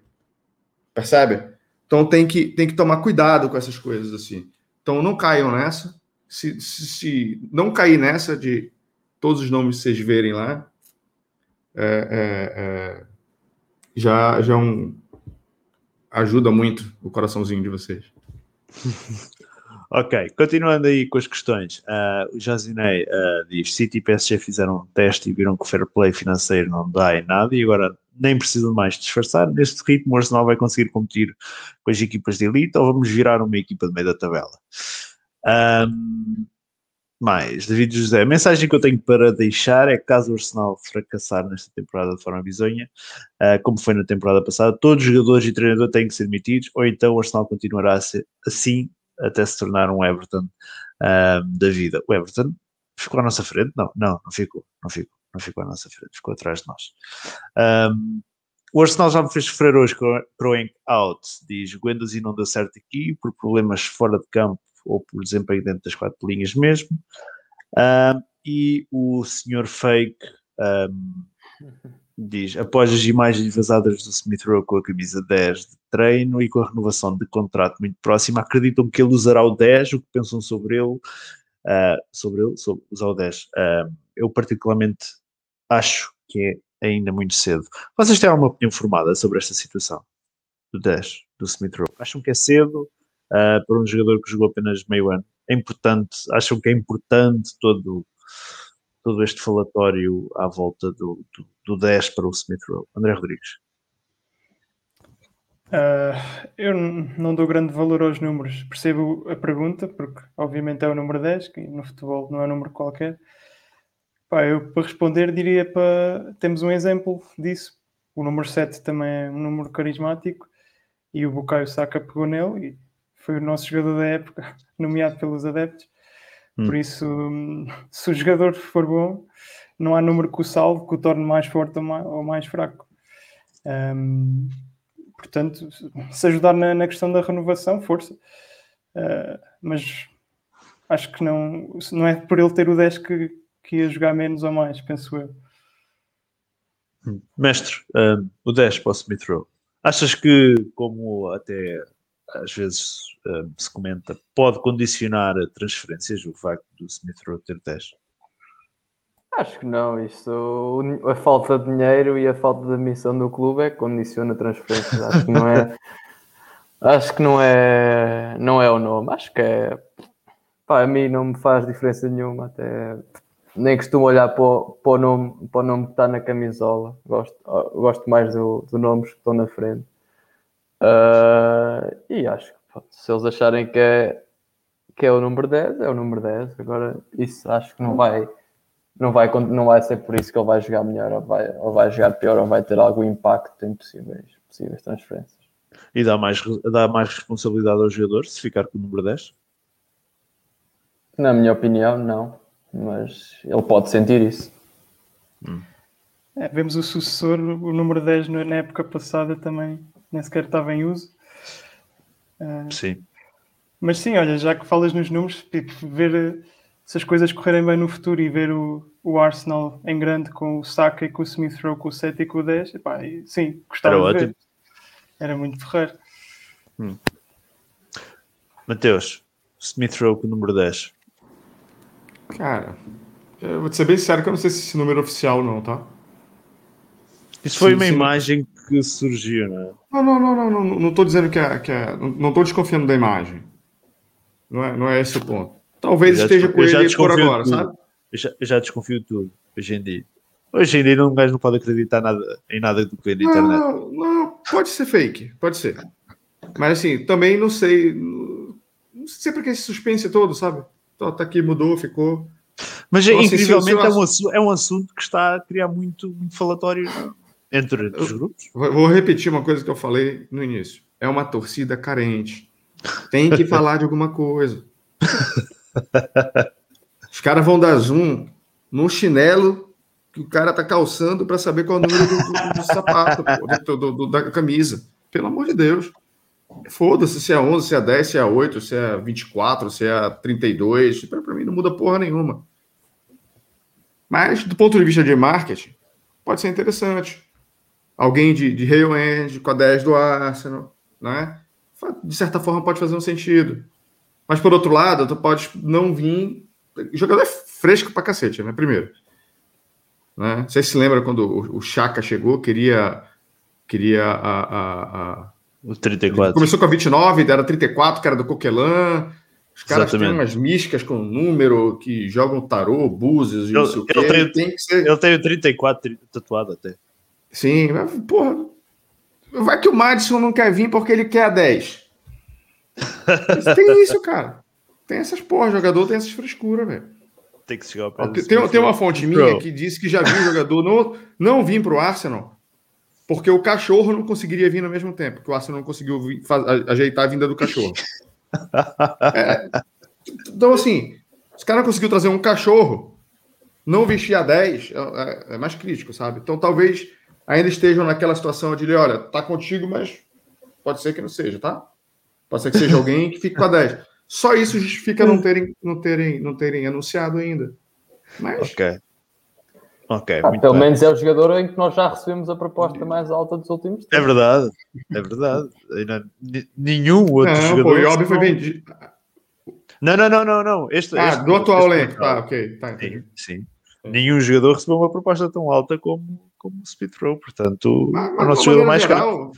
Percebe? Então tem que, tem que tomar cuidado com essas coisas assim. Então não caiam nessa. Se, se, se não cair nessa de todos os nomes que vocês verem lá, é, é, é, já, já um, ajuda muito o coraçãozinho de vocês. <laughs> Ok, continuando aí com as questões, uh, o Jazinei uh, diz: City e PSG fizeram um teste e viram que o fair play financeiro não dá em nada e agora nem precisam mais disfarçar. Neste ritmo, o Arsenal vai conseguir competir com as equipas de elite ou vamos virar uma equipa de meio da tabela? Um, mais, David José, a mensagem que eu tenho para deixar é que caso o Arsenal fracassar nesta temporada de forma bizonha, uh, como foi na temporada passada, todos os jogadores e treinador têm que ser demitidos, ou então o Arsenal continuará a ser assim até se tornar um Everton um, da vida. O Everton ficou à nossa frente? Não, não, não ficou, não ficou, não ficou à nossa frente, ficou atrás de nós. Um, o Arsenal já me fez sofrer hoje crowing out, diz Guendouzi não deu certo aqui por problemas fora de campo ou por desempenho dentro das quatro linhas mesmo. Um, e o senhor Fake um, diz: após as imagens vazadas do Smith Rowe com a camisa 10 de treino e com a renovação de contrato muito próxima, acreditam que ele usará o 10? O que pensam sobre ele? Uh, sobre ele, sobre usar o 10. Uh, eu, particularmente, acho que é ainda muito cedo. Vocês têm alguma opinião formada sobre esta situação do 10, do Smith Rowe? Acham que é cedo uh, para um jogador que jogou apenas meio ano? É importante? Acham que é importante todo todo este falatório à volta do, do, do 10 para o Smith Rowe. André Rodrigues. Uh, eu não dou grande valor aos números. Percebo a pergunta, porque obviamente é o número 10, que no futebol não é um número qualquer. Pá, eu para responder diria para. Temos um exemplo disso. O número 7 também é um número carismático e o Bukayo Saka pegou nele e foi o nosso jogador da época, <laughs> nomeado pelos adeptos. Hum. Por isso, se o jogador for bom, não há número que o salve, que o torne mais forte ou mais, ou mais fraco. Um, portanto, se ajudar na, na, questão da renovação, força. Uh, mas acho que não, não é por ele ter o 10 que, que ia jogar menos ou mais, penso eu. Hum. Mestre, um, o 10 para o Smith Rowe. Achas que, como até às vezes uh, se comenta, pode condicionar transferências o facto do Smith Rowe ter 10? Acho que não, isso a falta de dinheiro e a falta de missão do clube é que condiciona transferências. Acho que não é <laughs> acho que não é não é o nome, acho que é pá, a mim não me faz diferença nenhuma, até nem costumo olhar para o, para o, nome, para o nome que está na camisola. Gosto, gosto mais do, do nomes que estão na frente. Uh, e acho que pronto, se eles acharem que é, que é o número 10, é o número 10. Agora, isso acho que não vai, não vai, não vai ser por isso que ele vai jogar melhor ou vai, ou vai jogar pior ou vai ter algum impacto em possíveis, possíveis transferências. E dá mais, dá mais responsabilidade ao jogador se ficar com o número 10? Na minha opinião, não. Mas ele pode sentir isso. Hum. É, vemos o sucessor, o número 10 na época passada também nem sequer estava em uso. Uh, sim. Mas sim, olha, já que falas nos números, tipo, ver eh, se as coisas correrem bem no futuro e ver o, o Arsenal em grande com o Saka e com o Smith Rowe, com o 7 e com o 10, epá, sim, gostava Era de ótimo. ver. Era muito ferreiro. Hum. Mateus, Smith Rowe com o número 10. Cara, eu vou te ser bem sério que eu não sei se esse número é oficial não, tá? Isso foi sim, uma sim. imagem que surgiu, né? Não, não, não, não, não, não estou dizendo que é, que é, não estou desconfiando da imagem. Não é, não é esse o ponto. Talvez esteja com ele por agora, sabe? Eu já, eu já desconfio de tudo hoje em dia. Hoje em dia um gajo não pode acreditar nada, em nada do que vê na internet. Não, não, pode ser fake, pode ser. Mas assim, também não sei. Não sei porque esse suspense todo, sabe? Tá, tá aqui, mudou, ficou. Mas Então, assim, incrivelmente eu- se eu é, um é um assunto que está a criar muito, falatório entre os grupos. Vou repetir uma coisa que eu falei no início. É uma torcida carente. Tem que <laughs> falar de alguma coisa. Os caras vão dar zoom no chinelo que o cara tá calçando para saber qual é o número do, do- do sapato, pô, do- da camisa. Pelo amor de Deus. Foda-se se é 11, se é 10, se é 8, se é 24, se é 32. Pra, pra mim não muda porra nenhuma. Mas, do ponto de vista de marketing, pode ser interessante. Alguém de, de Hale End, com a 10 do Arsenal, né? De certa forma pode fazer um sentido. Mas, por outro lado, tu pode não vir... O jogador é fresco pra cacete, né? Primeiro. Né? Se lembram quando o, o Chaka chegou, queria... Queria a- a- a, O ele 34. Começou com a 29, era 34, que era do Coquelin. Os caras têm Exatamente. umas místicas com número que jogam tarô, búzios e não Ele- sei o ele quê. tem- Tem que ser. Ele tem o 34 tri- tatuado até. Sim, mas, porra. Vai que o Madison não quer vir porque ele quer a 10. Mas tem <laughs> isso, cara. Tem essas porra, jogador tem essas frescuras, velho. Tem que chegar do Tem, tem- tem uma fonte minha Bro. que disse que já viu o jogador não, não vir pro Arsenal porque o cachorro não conseguiria vir no mesmo tempo, que o Arsenal não conseguiu ajeitar a vinda do cachorro. <laughs> É, então, assim, os caras não conseguiu trazer um cachorro, não vestir a 10, é, é- é mais crítico, sabe? Então, talvez ainda estejam naquela situação de, olha, tá contigo, mas pode ser que não seja, tá? Pode ser que seja alguém que fique com a 10. Só isso justifica não terem, não terem, não terem anunciado ainda. Mas Ok. Ok, Ah, muito pelo bem. menos é o jogador em que nós já recebemos a proposta mais alta dos últimos É tempos. verdade, é verdade. Ainda ni- Nenhum outro não, jogador. pô, o foi não- vendido. Não, não, não, não, não. Este, Ah, este- do atual este- elenco. Tá, ok. Tá. Sim, sim. Nenhum jogador recebeu uma proposta tão alta como, como o Rowe. Portanto, Mas, o mas nosso de uma jogador mais caro. geral,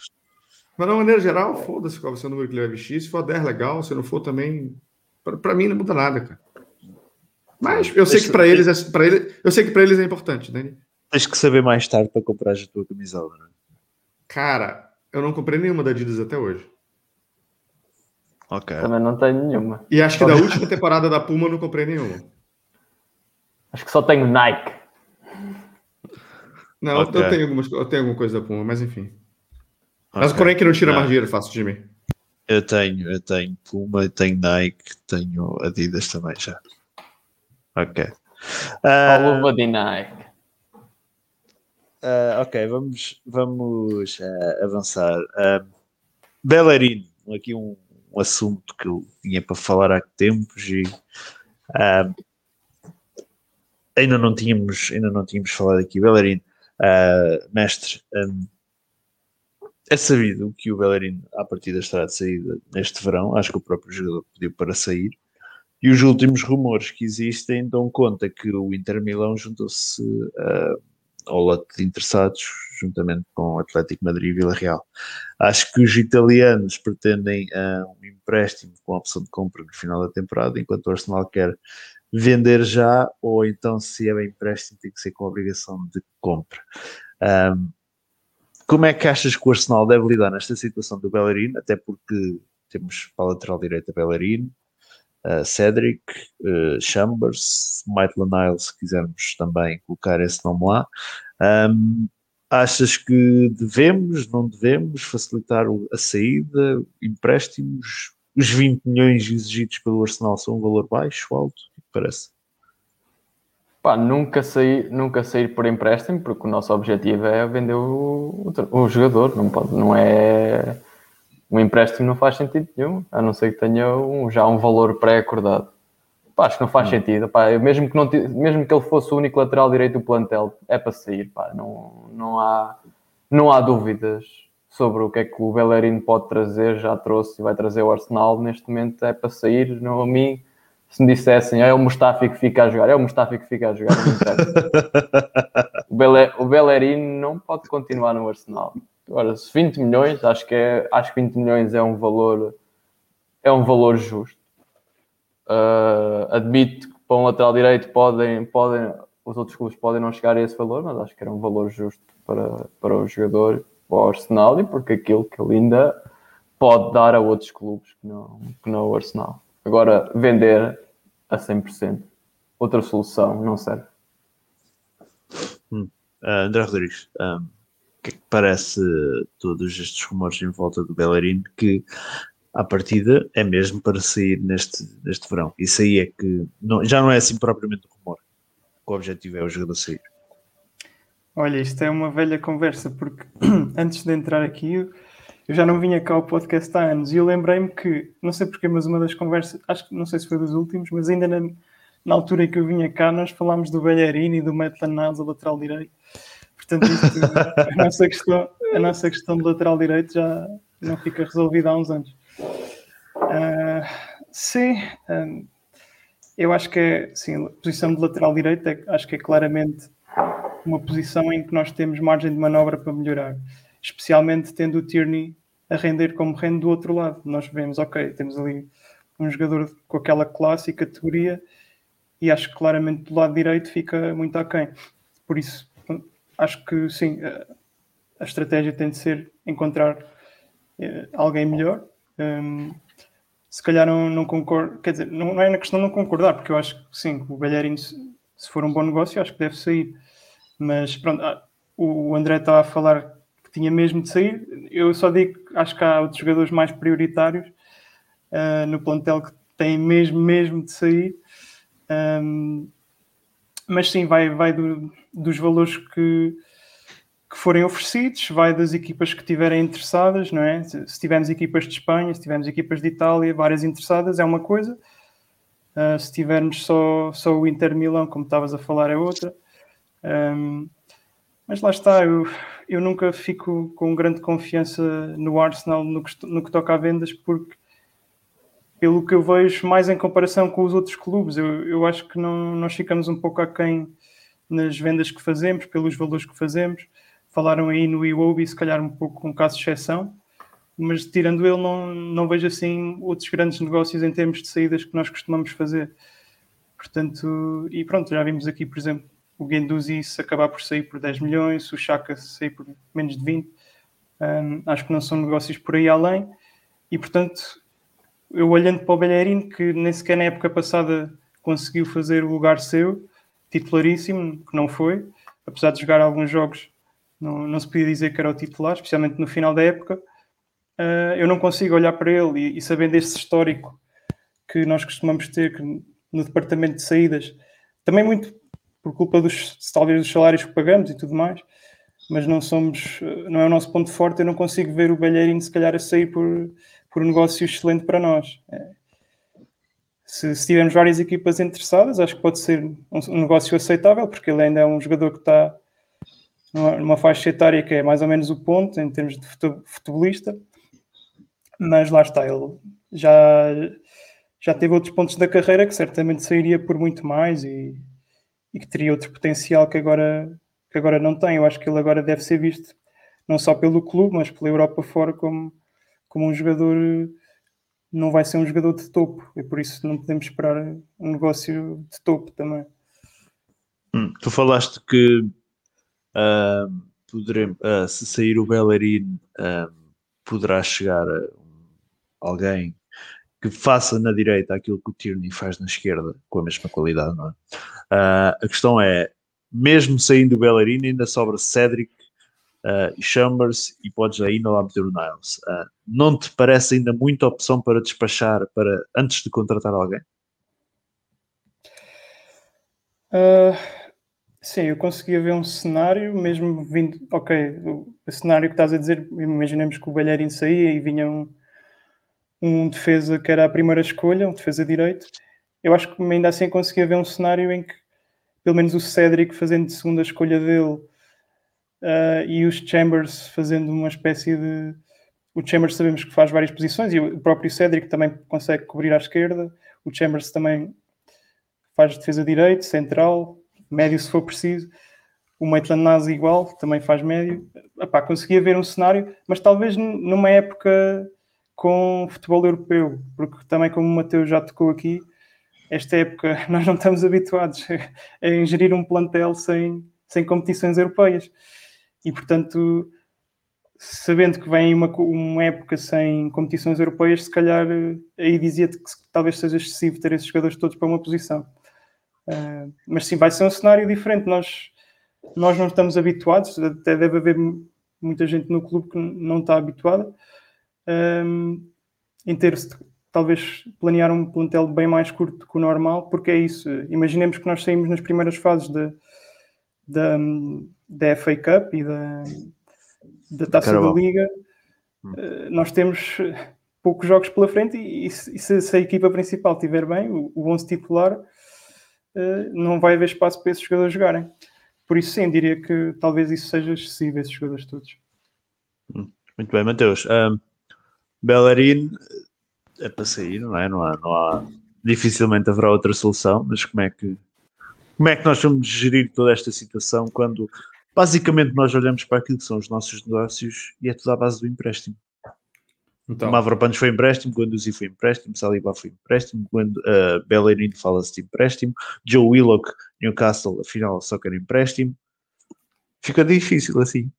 mas de uma maneira geral, foda-se qual vai ser o número que ele vai vestir. Se for 10, legal. Se não for também, pra mim não muda nada, cara. Mas eu sei que pra eles, é, pra ele, eu sei que para eles é importante, Dani. Tens que saber mais tarde para comprar a tua camisola. Não é? Cara, eu não comprei nenhuma da Adidas até hoje. Ok. Também não tenho nenhuma. E acho que da última temporada da Puma eu não comprei nenhuma. Acho que só tenho Nike. Não, Ok. eu, tenho algumas, eu tenho alguma coisa da Puma, mas enfim. Mas ok. o porém que não tira Não. mais dinheiro fácil de mim. Eu tenho, eu tenho Puma, tenho Nike, tenho Adidas também já. Ok. A Ah, luva de Nike. ah, ok, vamos, vamos ah, avançar. Uh, Bellerin, aqui um, um assunto que eu tinha para falar há tempos e ah, ainda não tínhamos, ainda não tínhamos falado aqui. Bellerin, ah, mestre, um, é sabido que o Bellerin à partida estará de saída neste verão, acho que o próprio jogador pediu para sair. E os últimos rumores que existem dão conta que o Inter Milão juntou-se ah, ao lote de interessados, juntamente com o Atlético Madrid e Vila Real. Acho que os italianos pretendem ah, um empréstimo com opção de compra no final da temporada, enquanto o Arsenal quer vender já, ou então, se é empréstimo, tem que ser com obrigação de compra. Ahm, como é que achas que o Arsenal deve lidar nesta situação do Bellerin? Até porque temos para a lateral direita Bellerin, uh, Cedric, uh, Chambers, Maitland Niles, se quisermos também colocar esse nome lá. Um, achas que devemos, não devemos facilitar a saída, empréstimos? Os 20 milhões exigidos pelo Arsenal são um valor baixo, alto? O que parece? Pá, nunca sair, nunca sair por empréstimo, porque o nosso objetivo é vender o, o, o jogador, não pode, não é um empréstimo não faz sentido nenhum, a não ser que tenha um, já um valor pré-acordado. Acho que não faz sentido, pá, mesmo que não mesmo que ele fosse o único lateral direito do plantel, é para sair, pá, não, não há não há dúvidas sobre o que é que o Bellerin pode trazer, já trouxe e vai trazer o Arsenal, neste momento é para sair, não a mim. Se me dissessem, é o Mustafi que fica a jogar, é o Mustafi que fica a jogar, não <laughs> o, Bele, o Bellerin não pode continuar no Arsenal. Agora, se 20 milhões, acho que, é, acho que 20 milhões é um valor, é um valor justo. Uh, admito que para um lateral direito podem, podem, os outros clubes podem não chegar a esse valor, mas acho que era um valor justo para, para o jogador, para o Arsenal e porque aquilo que ele ainda pode dar a outros clubes que não, que não o Arsenal. Agora, vender a 100%, outra solução não serve. Hum. Uh, André Rodrigues, um, o que é que parece todos estes rumores em volta do Bellerin que à partida é mesmo para sair neste, neste verão? Isso aí é que não, já não é assim propriamente um rumor. O objetivo é o jogador sair. Olha, isto é uma velha conversa, porque <clears throat> antes de entrar aqui, eu já não vinha cá ao podcast há anos e eu lembrei-me que, não sei porquê, mas uma das conversas, acho que não sei se foi dos últimos, mas ainda na, na altura em que eu vinha cá, nós falámos do Bellerini e do Maitland Niles, o lateral direito. Portanto, isto, a, nossa questão, a nossa questão de lateral direito já não fica resolvida há uns anos. Uh, sim, um, eu acho que é, sim, a posição de lateral direito é, acho que é claramente uma posição em que nós temos margem de manobra para melhorar especialmente tendo o Tierney a render como rende do outro lado. Nós vemos, ok, temos ali um jogador com aquela classe e categoria e acho que claramente do lado direito fica muito aquém. Por isso, acho que sim, a estratégia tem de ser encontrar eh, alguém melhor. Um, se calhar não, não concordo, quer dizer, não, é na questão de não concordar, porque eu acho que sim, o Bellerin, se for um bom negócio, acho que deve sair. Mas pronto, ah, o André estava a falar tinha mesmo de sair. Eu só digo que acho que há outros jogadores mais prioritários uh, no plantel que têm mesmo, mesmo de sair. Um, mas sim, vai, vai do, dos valores que, que forem oferecidos, vai das equipas que estiverem interessadas, não é? Se, se, tivermos equipas de Espanha, se tivermos equipas de Itália, várias interessadas, é uma coisa. Uh, se tivermos só, só o Inter Milão, como estavas a falar, é outra. Um, mas lá está, eu, eu nunca fico com grande confiança no Arsenal no que, no que toca a vendas, porque pelo que eu vejo, mais em comparação com os outros clubes, eu, eu acho que não, nós ficamos um pouco aquém nas vendas que fazemos, pelos valores que fazemos. Falaram aí no Iwobi, se calhar um pouco um caso de exceção, mas tirando ele, não, não vejo assim outros grandes negócios em termos de saídas que nós costumamos fazer. Portanto, e pronto, já vimos aqui, por exemplo, o Guendouzi se acabar por sair por 10 milhões, o Chaka sair por menos de 20. Um, acho que não são negócios por aí além. E, portanto, eu olhando para o Bellerin, que nem sequer na época passada conseguiu fazer o lugar seu, titularíssimo, que não foi, apesar de jogar alguns jogos, não, não se podia dizer que era o titular, especialmente no final da época. Uh, eu não consigo olhar para ele e, e sabendo esse histórico que nós costumamos ter no departamento de saídas, também muito por culpa dos talvez dos salários que pagamos e tudo mais, mas não somos, não é o nosso ponto forte. Eu não consigo ver o Belheirinho se calhar a sair por, por um negócio excelente para nós. É. Se, se, tivermos várias equipas interessadas, acho que pode ser um, um, negócio aceitável, porque ele ainda é um jogador que está numa, faixa etária que é mais ou menos o ponto em termos de futebolista, mas lá está, ele já, já teve outros pontos da carreira que certamente sairia por muito mais e e que teria outro potencial que agora, que agora não tem. Eu acho que ele agora deve ser visto não só pelo clube, mas pela Europa fora como, como um jogador. Não vai ser um jogador de topo e por isso não podemos esperar um negócio de topo também. Hum, tu falaste que uh, poderemos, uh, se sair o Bellerin, uh, poderá chegar alguém que faça na direita aquilo que o Tierney faz na esquerda com a mesma qualidade, não é? A questão é, mesmo saindo o Bellerin, ainda sobra Cedric uh, Chambers e podes ainda lá meter o Niles. Uh, não te parece ainda muita opção para despachar para, antes de contratar alguém? sim, eu conseguia ver um cenário, mesmo vindo, ok, o, o cenário que estás a dizer, imaginemos que o Bellerin saía e vinha um, um defesa que era a primeira escolha, um defesa direito, eu acho que ainda assim conseguia ver um cenário em que pelo menos o Cedric fazendo de segunda escolha dele uh, e os Chambers fazendo uma espécie de. O Chambers sabemos que faz várias posições e o próprio Cedric também consegue cobrir à esquerda. O Chambers também faz defesa direito, central, médio se for preciso. O Maitland Nazi igual, também faz médio. Epá, conseguia ver um cenário, mas talvez numa época com futebol europeu, porque também como o Mateus já tocou aqui, esta época <laughs> nós não estamos habituados a ingerir um plantel sem, sem competições europeias. E, portanto, sabendo que vem uma, uma época sem competições europeias, se calhar aí dizia-te que talvez seja excessivo ter esses jogadores todos para uma posição. Uh, mas sim, vai ser um cenário diferente. Nós, nós não estamos habituados, até deve haver muita gente no clube que não está habituada um, em ter talvez planear um plantel bem mais curto que o normal, porque é isso. Imaginemos que nós saímos nas primeiras fases da, da, FA Cup e da, da Taça Caramba. da Liga. Uh, nós temos poucos jogos pela frente e, e, se, se, a equipa principal estiver bem, o, o 11 titular, uh, não vai haver espaço para esses jogadores jogarem. Por isso, sim, diria que talvez isso seja excessivo, esses jogadores todos. Hum, muito bem, Mateus. Um, Bellerin é para sair, não é? Não há, não há, dificilmente haverá outra solução, mas como é que como é que nós vamos gerir toda esta situação quando basicamente nós olhamos para aquilo que são os nossos negócios e é tudo à base do empréstimo. Então. Mavropanos foi empréstimo, Guendouzi foi empréstimo, Saliba foi empréstimo, quando uh, Bellerin fala-se de empréstimo, Joe Willock, Newcastle, afinal só quer empréstimo. Fica difícil assim.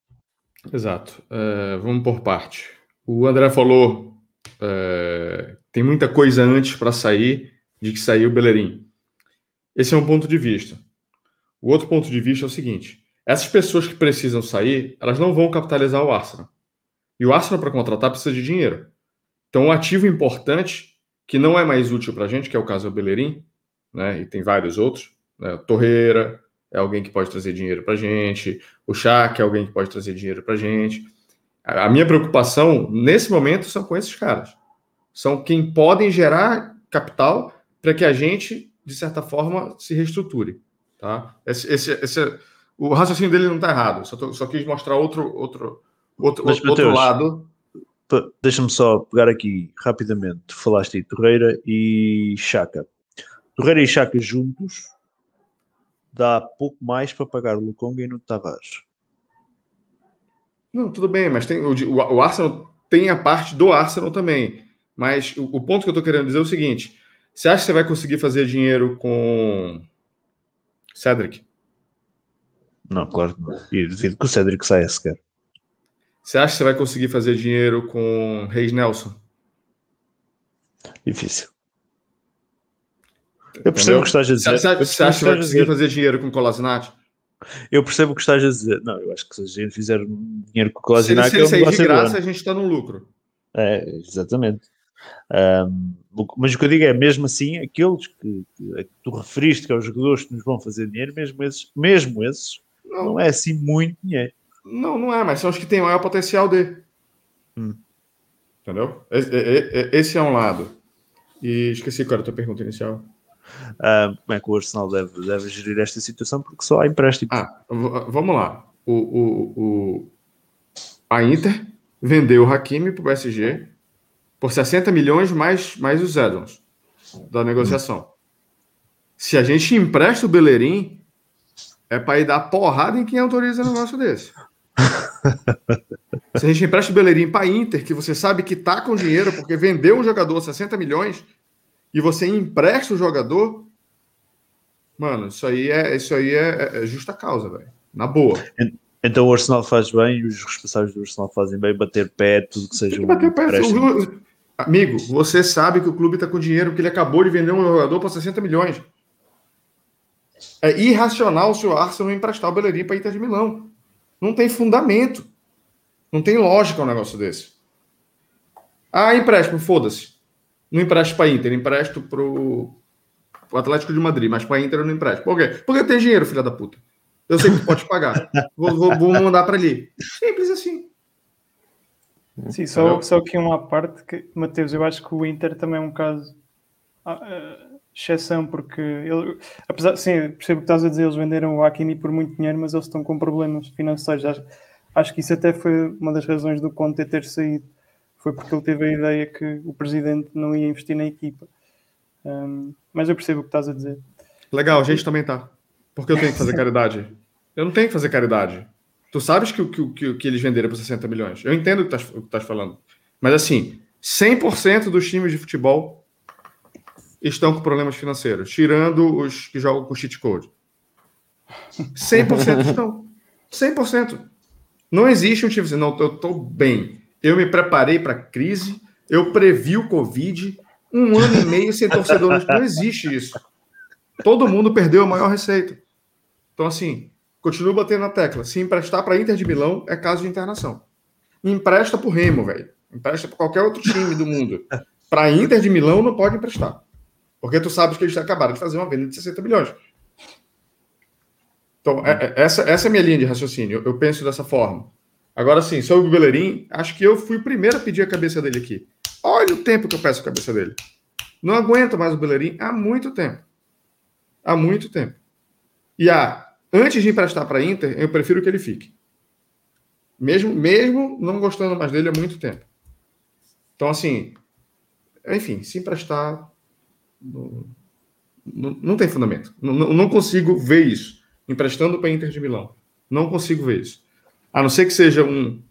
Exato. Uh, vamos por parte. O André falou uh, tem muita coisa antes para sair de que saiu o Bellerin. Esse é um ponto de vista. O outro ponto de vista é o seguinte: essas pessoas que precisam sair, elas não vão capitalizar o Arsenal. E o Arsenal, para contratar, precisa de dinheiro. Então, um ativo importante, que não é mais útil para a gente, que é o caso do Bellerin, né, e tem vários outros, né, Torreira é alguém que pode trazer dinheiro para a gente, o Chá, é alguém que pode trazer dinheiro para a gente. A minha preocupação, nesse momento, são com esses caras. São quem podem gerar capital para que a gente, de certa forma, se reestruture. Tá? Esse, esse, esse o raciocínio dele não está errado. Só, tô, só quis mostrar outro, outro, Outro, Mas, outro Mateus, lado. Deixa-me só pegar aqui rapidamente. Falaste de Torreira e Chaka. Torreira e Chaka juntos dá pouco mais para pagar o Lukonga e no Tavares. Não, tudo bem, mas tem, o, o, Arsenal tem a parte do Arsenal também. Mas o, o ponto que eu estou querendo dizer é o seguinte: você acha que você vai conseguir fazer dinheiro com Cedric? Não, claro que não. E duvido que o Cedric saia sequer. Você acha que você vai conseguir fazer dinheiro com Reis Nelson? Difícil. Eu percebo o que estás a dizer. Você, você acha que vai conseguir fazer dinheiro com Colasinac? Eu percebo o que estás a dizer. Não, eu acho que se a gente fizer dinheiro com Colasinac... Se ele sair de graça, a gente está no lucro. É, exatamente. Um, mas o que eu digo é, mesmo assim, aqueles que, que, que, tu referiste que são os jogadores que nos vão fazer dinheiro, mesmo esses, mesmo esses não, não é assim muito dinheiro. Não, não é, mas são os que têm maior potencial de. Hum. Entendeu? Esse é um lado. E esqueci qual era a tua pergunta inicial. Uh, como é que o Arsenal deve, deve gerir esta situação? Porque só há empréstimo. Ah, vamos lá. O, o, o, a Inter vendeu o Hakimi para o PSG por 60 milhões mais, mais os addons da negociação. Hum. Se a gente empresta o Bellerin, é para ir dar porrada em quem autoriza um negócio desse. Se a gente empresta o Bellerin para Inter, que você sabe que tá com dinheiro porque vendeu um jogador 60 milhões e você empresta o jogador, mano, isso aí é isso aí é, é, é justa causa, velho. Na boa. Então o Arsenal faz bem e os responsáveis do Arsenal fazem bem bater pé, tudo que seja que bater pé. Amigo, você sabe que o clube tá com dinheiro porque ele acabou de vender um jogador por 60 milhões. É irracional se o Arsenal emprestar o Bellerin para Inter de Milão. Não tem fundamento. Não tem lógica um negócio desse. Ah, empréstimo, foda-se. Não empresto para Inter, empresto para o Atlético de Madrid, mas para Inter eu não empresto. Por quê? Porque eu tenho dinheiro, filha da puta. Eu sei que tu pode pagar. <laughs> vou, vou, vou, mandar para ali. Simples assim. Sim, só, só que uma parte que, Mateus, eu acho que o Inter também é um caso uh, exceção, porque ele, apesar, sim, percebo que estás a dizer, eles venderam o Hakimi por muito dinheiro, mas eles estão com problemas financeiros. Acho, acho que isso até foi uma das razões do Conte ter saído. Foi porque ele teve a ideia que o presidente não ia investir na equipa. Um, mas eu percebo o que estás a dizer. Legal, a gente também tá. Porque eu tenho que fazer caridade. <laughs> Eu não tenho que fazer caridade. Tu sabes que, que, que, que eles venderam por 60 milhões. Eu entendo o que estás falando. Mas assim, 100% dos times de futebol estão com problemas financeiros, tirando os que jogam com cheat code. 100% estão. 100%. Não existe um time assim, não, eu estou bem. Eu me preparei para a crise, eu previ o Covid, um ano e meio sem torcedor. Não existe isso. Todo mundo perdeu a maior receita. Então, assim, continuo batendo na tecla. Se emprestar para Inter de Milão, é caso de internação. Empresta para o Remo, velho. Empresta para qualquer outro time do mundo. Para Inter de Milão, não pode emprestar. Porque tu sabes que eles acabaram de fazer uma venda de 60 milhões. Então, é, é, essa, essa é a minha linha de raciocínio. Eu, eu penso dessa forma. Agora, sim, sobre o Bellerin, acho que eu fui o primeiro a pedir a cabeça dele aqui. Olha o tempo que eu peço a cabeça dele. Não aguento mais o Bellerin há muito tempo. Há muito tempo. E ah, antes de emprestar para a Inter, eu prefiro que ele fique. Mesmo, mesmo não gostando mais dele há muito tempo. Então, assim, enfim, se emprestar, não, não, tem fundamento. Não, não consigo ver isso emprestando para Inter de Milão. Não consigo ver isso. A não ser que seja um.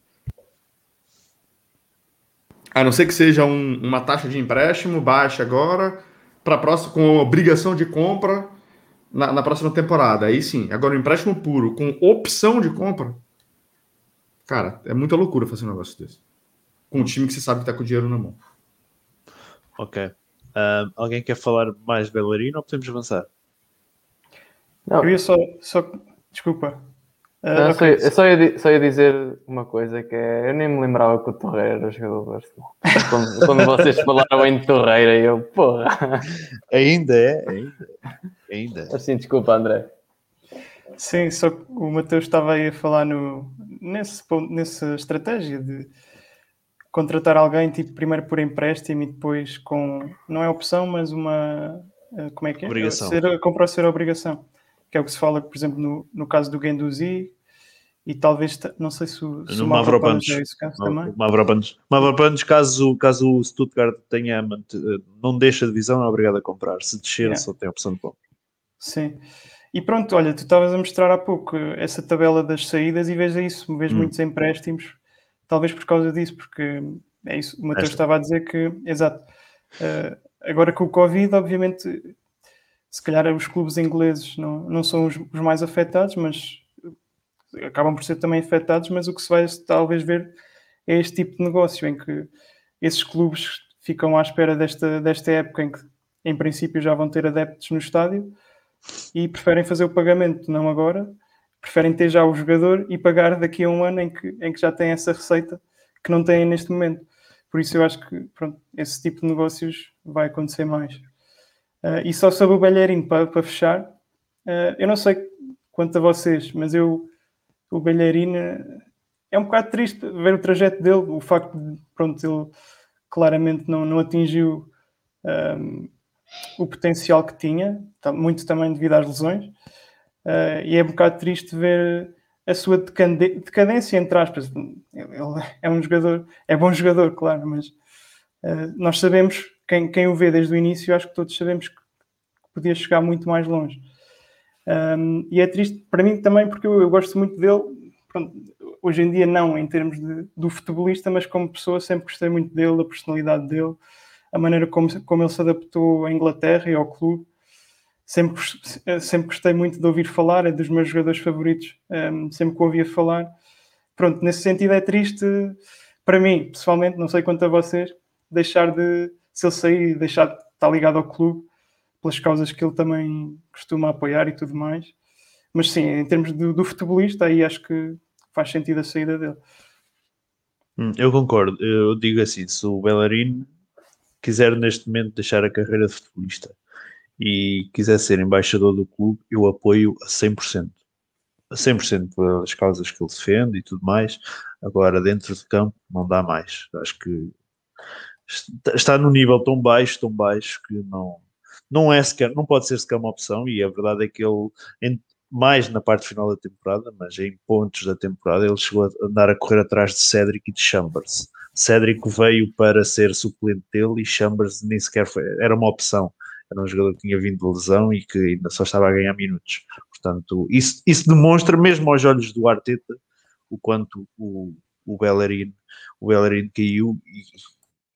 A não ser que seja um, uma taxa de empréstimo baixa agora, para próximo com obrigação de compra na, na, próxima temporada. Aí sim. Agora, um empréstimo puro com opção de compra. Cara, é muita loucura fazer um negócio desse. Com um time que você sabe que está com dinheiro na mão. Ok. Uh, alguém quer falar mais de bailarino ou podemos avançar? Não. Eu ia só, só desculpa. Uh, não, okay. só, eu só ia, só ia dizer uma coisa que é, eu nem me lembrava que o Torreira era jogador do Barcelona. Quando, <laughs> quando vocês falaram em Torreira, eu, porra. Ainda é, ainda. ainda. Assim, desculpa, André. Sim, só que o Mateus estava aí a falar no, nesse, nessa estratégia de contratar alguém tipo primeiro por empréstimo e depois com não é opção, mas uma eh, como é que é? Obrigação. Ser, comprar ser obrigação que é o que se fala, por exemplo, no, no caso do Genduzi e talvez, não sei se, o, se no Mavropanos é esse caso também. Mavropanos, Mavropanos caso, caso o Stuttgart tenha, não deixa a divisão, é obrigado a comprar. Se descer, yeah. só tem a opção de compra. Sim. E pronto, olha, tu estavas a mostrar há pouco essa tabela das saídas e veja isso, vejo hum. muitos empréstimos, talvez por causa disso, porque é isso, o Matheus estava a dizer que, exato, uh, agora com o Covid, obviamente se calhar os clubes ingleses não, não são os, os, mais afetados, mas acabam por ser também afetados, mas o que se vai talvez ver é este tipo de negócio em que esses clubes ficam à espera desta, desta época em que em princípio já vão ter adeptos no estádio e preferem fazer o pagamento, não agora, preferem ter já o jogador e pagar daqui a um ano em que, em que já têm essa receita que não têm neste momento. Por isso eu acho que pronto, esse tipo de negócios vai acontecer mais. Uh, e só sobre o Belheirinho, para, fechar, uh, eu não sei quanto a vocês, mas eu, o Belheirinho é um bocado triste ver o trajeto dele, o facto de, pronto, ele claramente não, não atingiu um, o potencial que tinha, tá, muito também devido às lesões, uh, e é um bocado triste ver a sua decadência, entre aspas. Ele é um jogador, é bom jogador, claro, mas uh, nós sabemos quem, quem o vê desde o início, acho que todos sabemos que podia chegar muito mais longe. Um, e é triste para mim também, porque eu, eu gosto muito dele. Pronto, hoje em dia, não em termos de, do futebolista, mas como pessoa, sempre gostei muito dele, da personalidade dele, a maneira como, como ele se adaptou à Inglaterra e ao clube. Sempre, sempre gostei muito de ouvir falar, é dos meus jogadores favoritos, um, sempre que ouvia falar. Pronto, nesse sentido é triste para mim, pessoalmente, não sei quanto a vocês, deixar de, se ele sair, deixar de estar ligado ao clube pelas causas que ele também costuma apoiar e tudo mais. Mas sim, em termos do, do futebolista, aí acho que faz sentido a saída dele. Hum, eu concordo. Eu digo assim: se o Bellerin quiser neste momento deixar a carreira de futebolista e quiser ser embaixador do clube, eu apoio a 100%. A 100% pelas causas que ele defende e tudo mais. Agora, dentro de campo, não dá mais. Acho que está no nível tão baixo, tão baixo que não, não é sequer, não pode ser sequer uma opção e a verdade é que ele mais na parte final da temporada, mas em pontos da temporada ele chegou a andar a correr atrás de Cedric e de Chambers. Cedric veio para ser suplente dele e Chambers nem sequer foi, era uma opção. Era um jogador que tinha vindo de lesão e que ainda só estava a ganhar minutos. Portanto, isso, isso demonstra mesmo aos olhos do Arteta o quanto o, o Bellerin, o Bellerin caiu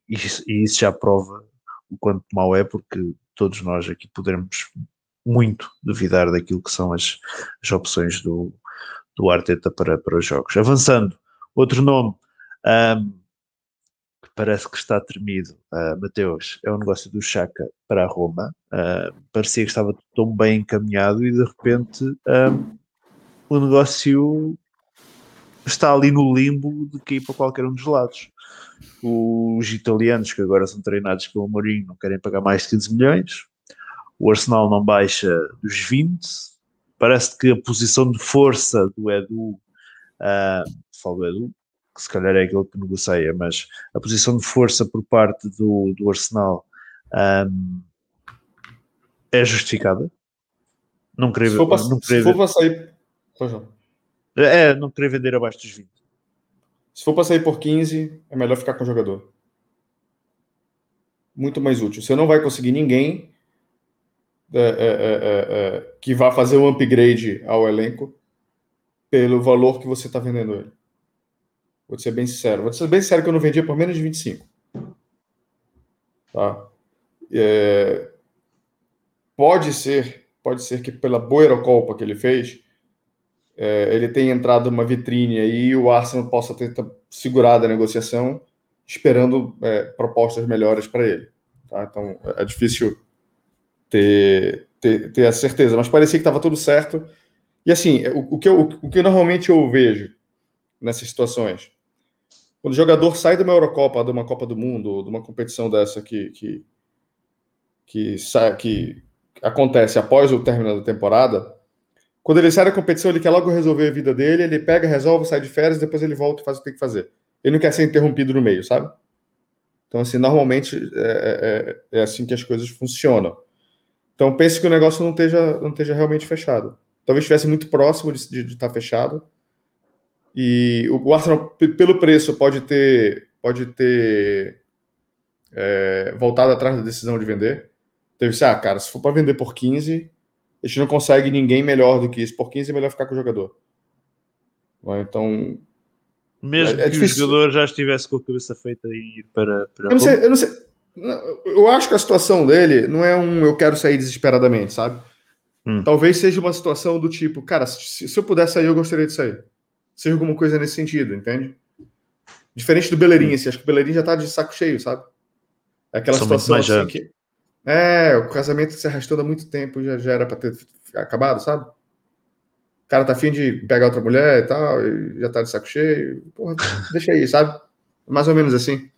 e, e, isso já prova o quanto mau é, porque todos nós aqui podemos muito duvidar daquilo que são as, as opções do, do Arteta para, para os jogos. Avançando, outro nome um, parece que está tremido, uh, Mateus, é o negócio do Chaka para a Roma. Uh, parecia que estava tão bem encaminhado e de repente um, o negócio está ali no limbo de cair para qualquer um dos lados. Os italianos, que agora são treinados pelo Mourinho, não querem pagar mais de 15 milhões. O Arsenal não baixa dos 20. Parece que a posição de força do Edu, uh, falo do Edu, que se calhar é aquele que negocia, mas a posição de força por parte do, do Arsenal um, é justificada. Não querer, se for para, não querer, se for para sair. Pois não. É, não querer vender abaixo dos 20. Se for para sair por 15, é melhor ficar com o jogador. Muito mais útil. Você não vai conseguir ninguém é, é, é, é que vá fazer um upgrade ao elenco pelo valor que você está vendendo ele. Vou ser bem sincero. Vou ser bem sincero que eu não vendia por menos de 25. Tá? É... Pode ser, pode ser que pela boa Eurocopa que ele fez, é, ele tenha entrado numa vitrine aí e o Arsenal possa ter segurado a negociação, esperando é, propostas melhores para ele. Tá? Então é difícil ter, ter, ter a certeza, mas parecia que estava tudo certo. E assim, o, o, que eu, o que normalmente eu vejo nessas situações quando o jogador sai de uma Eurocopa, de uma Copa do Mundo, de uma competição dessa que, que, que, sai, que acontece após o término da temporada, quando ele sai da competição, ele quer logo resolver a vida dele, ele pega, resolve, sai de férias, depois ele volta e faz o que tem que fazer. Ele não quer ser interrompido no meio, sabe? Então, assim, normalmente é, é, é assim que as coisas funcionam. Então, pense que o negócio não esteja, não esteja realmente fechado. Talvez estivesse muito próximo de, de, de estar fechado, e o Arsenal, pelo preço, pode ter, pode ter é, voltado atrás da decisão de vender. Teve assim, ah, cara, se for para vender por 15, a gente não consegue ninguém melhor do que isso. Por 15 é melhor ficar com o jogador. Então. Mesmo é, é que difícil. o jogador já estivesse com a cabeça feita em ir para. para eu, não sei, eu não sei. Eu acho que a situação dele não é um eu quero sair desesperadamente, sabe? Hum. Talvez seja uma situação do tipo, cara, se, se eu pudesse sair, eu gostaria de sair seja alguma coisa nesse sentido, entende? Diferente do Bellerin, assim, acho que o Bellerin já tá de saco cheio, sabe? É aquela Sou situação assim que. É, o casamento se arrastou há muito tempo, já, já era para ter acabado, sabe? O cara tá afim de pegar outra mulher e tal, e já tá de saco cheio. Porra, deixa aí, sabe? Mais ou menos assim.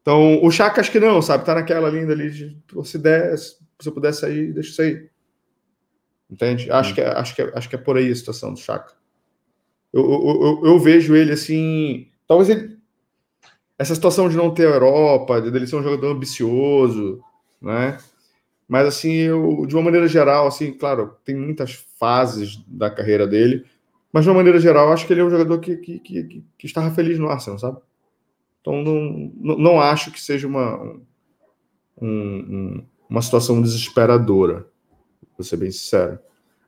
Então, o Chaka acho que não, sabe? Tá naquela linda ali de se der, se eu puder sair, deixa eu sair. Entende? Acho, hum. que, é, acho, que, é, acho que é por aí a situação do Chaka. Eu, eu, eu, vejo ele assim. Talvez ele. Essa situação de não ter a Europa, de ele ser um jogador ambicioso, né? Mas assim, eu, de uma maneira geral, assim, claro, tem muitas fases da carreira dele, mas de uma maneira geral, acho que ele é um jogador que, que, que, que estava feliz no Arsenal, sabe? Então não, não, não acho que seja uma, um, um, uma situação desesperadora, vou ser bem sincero.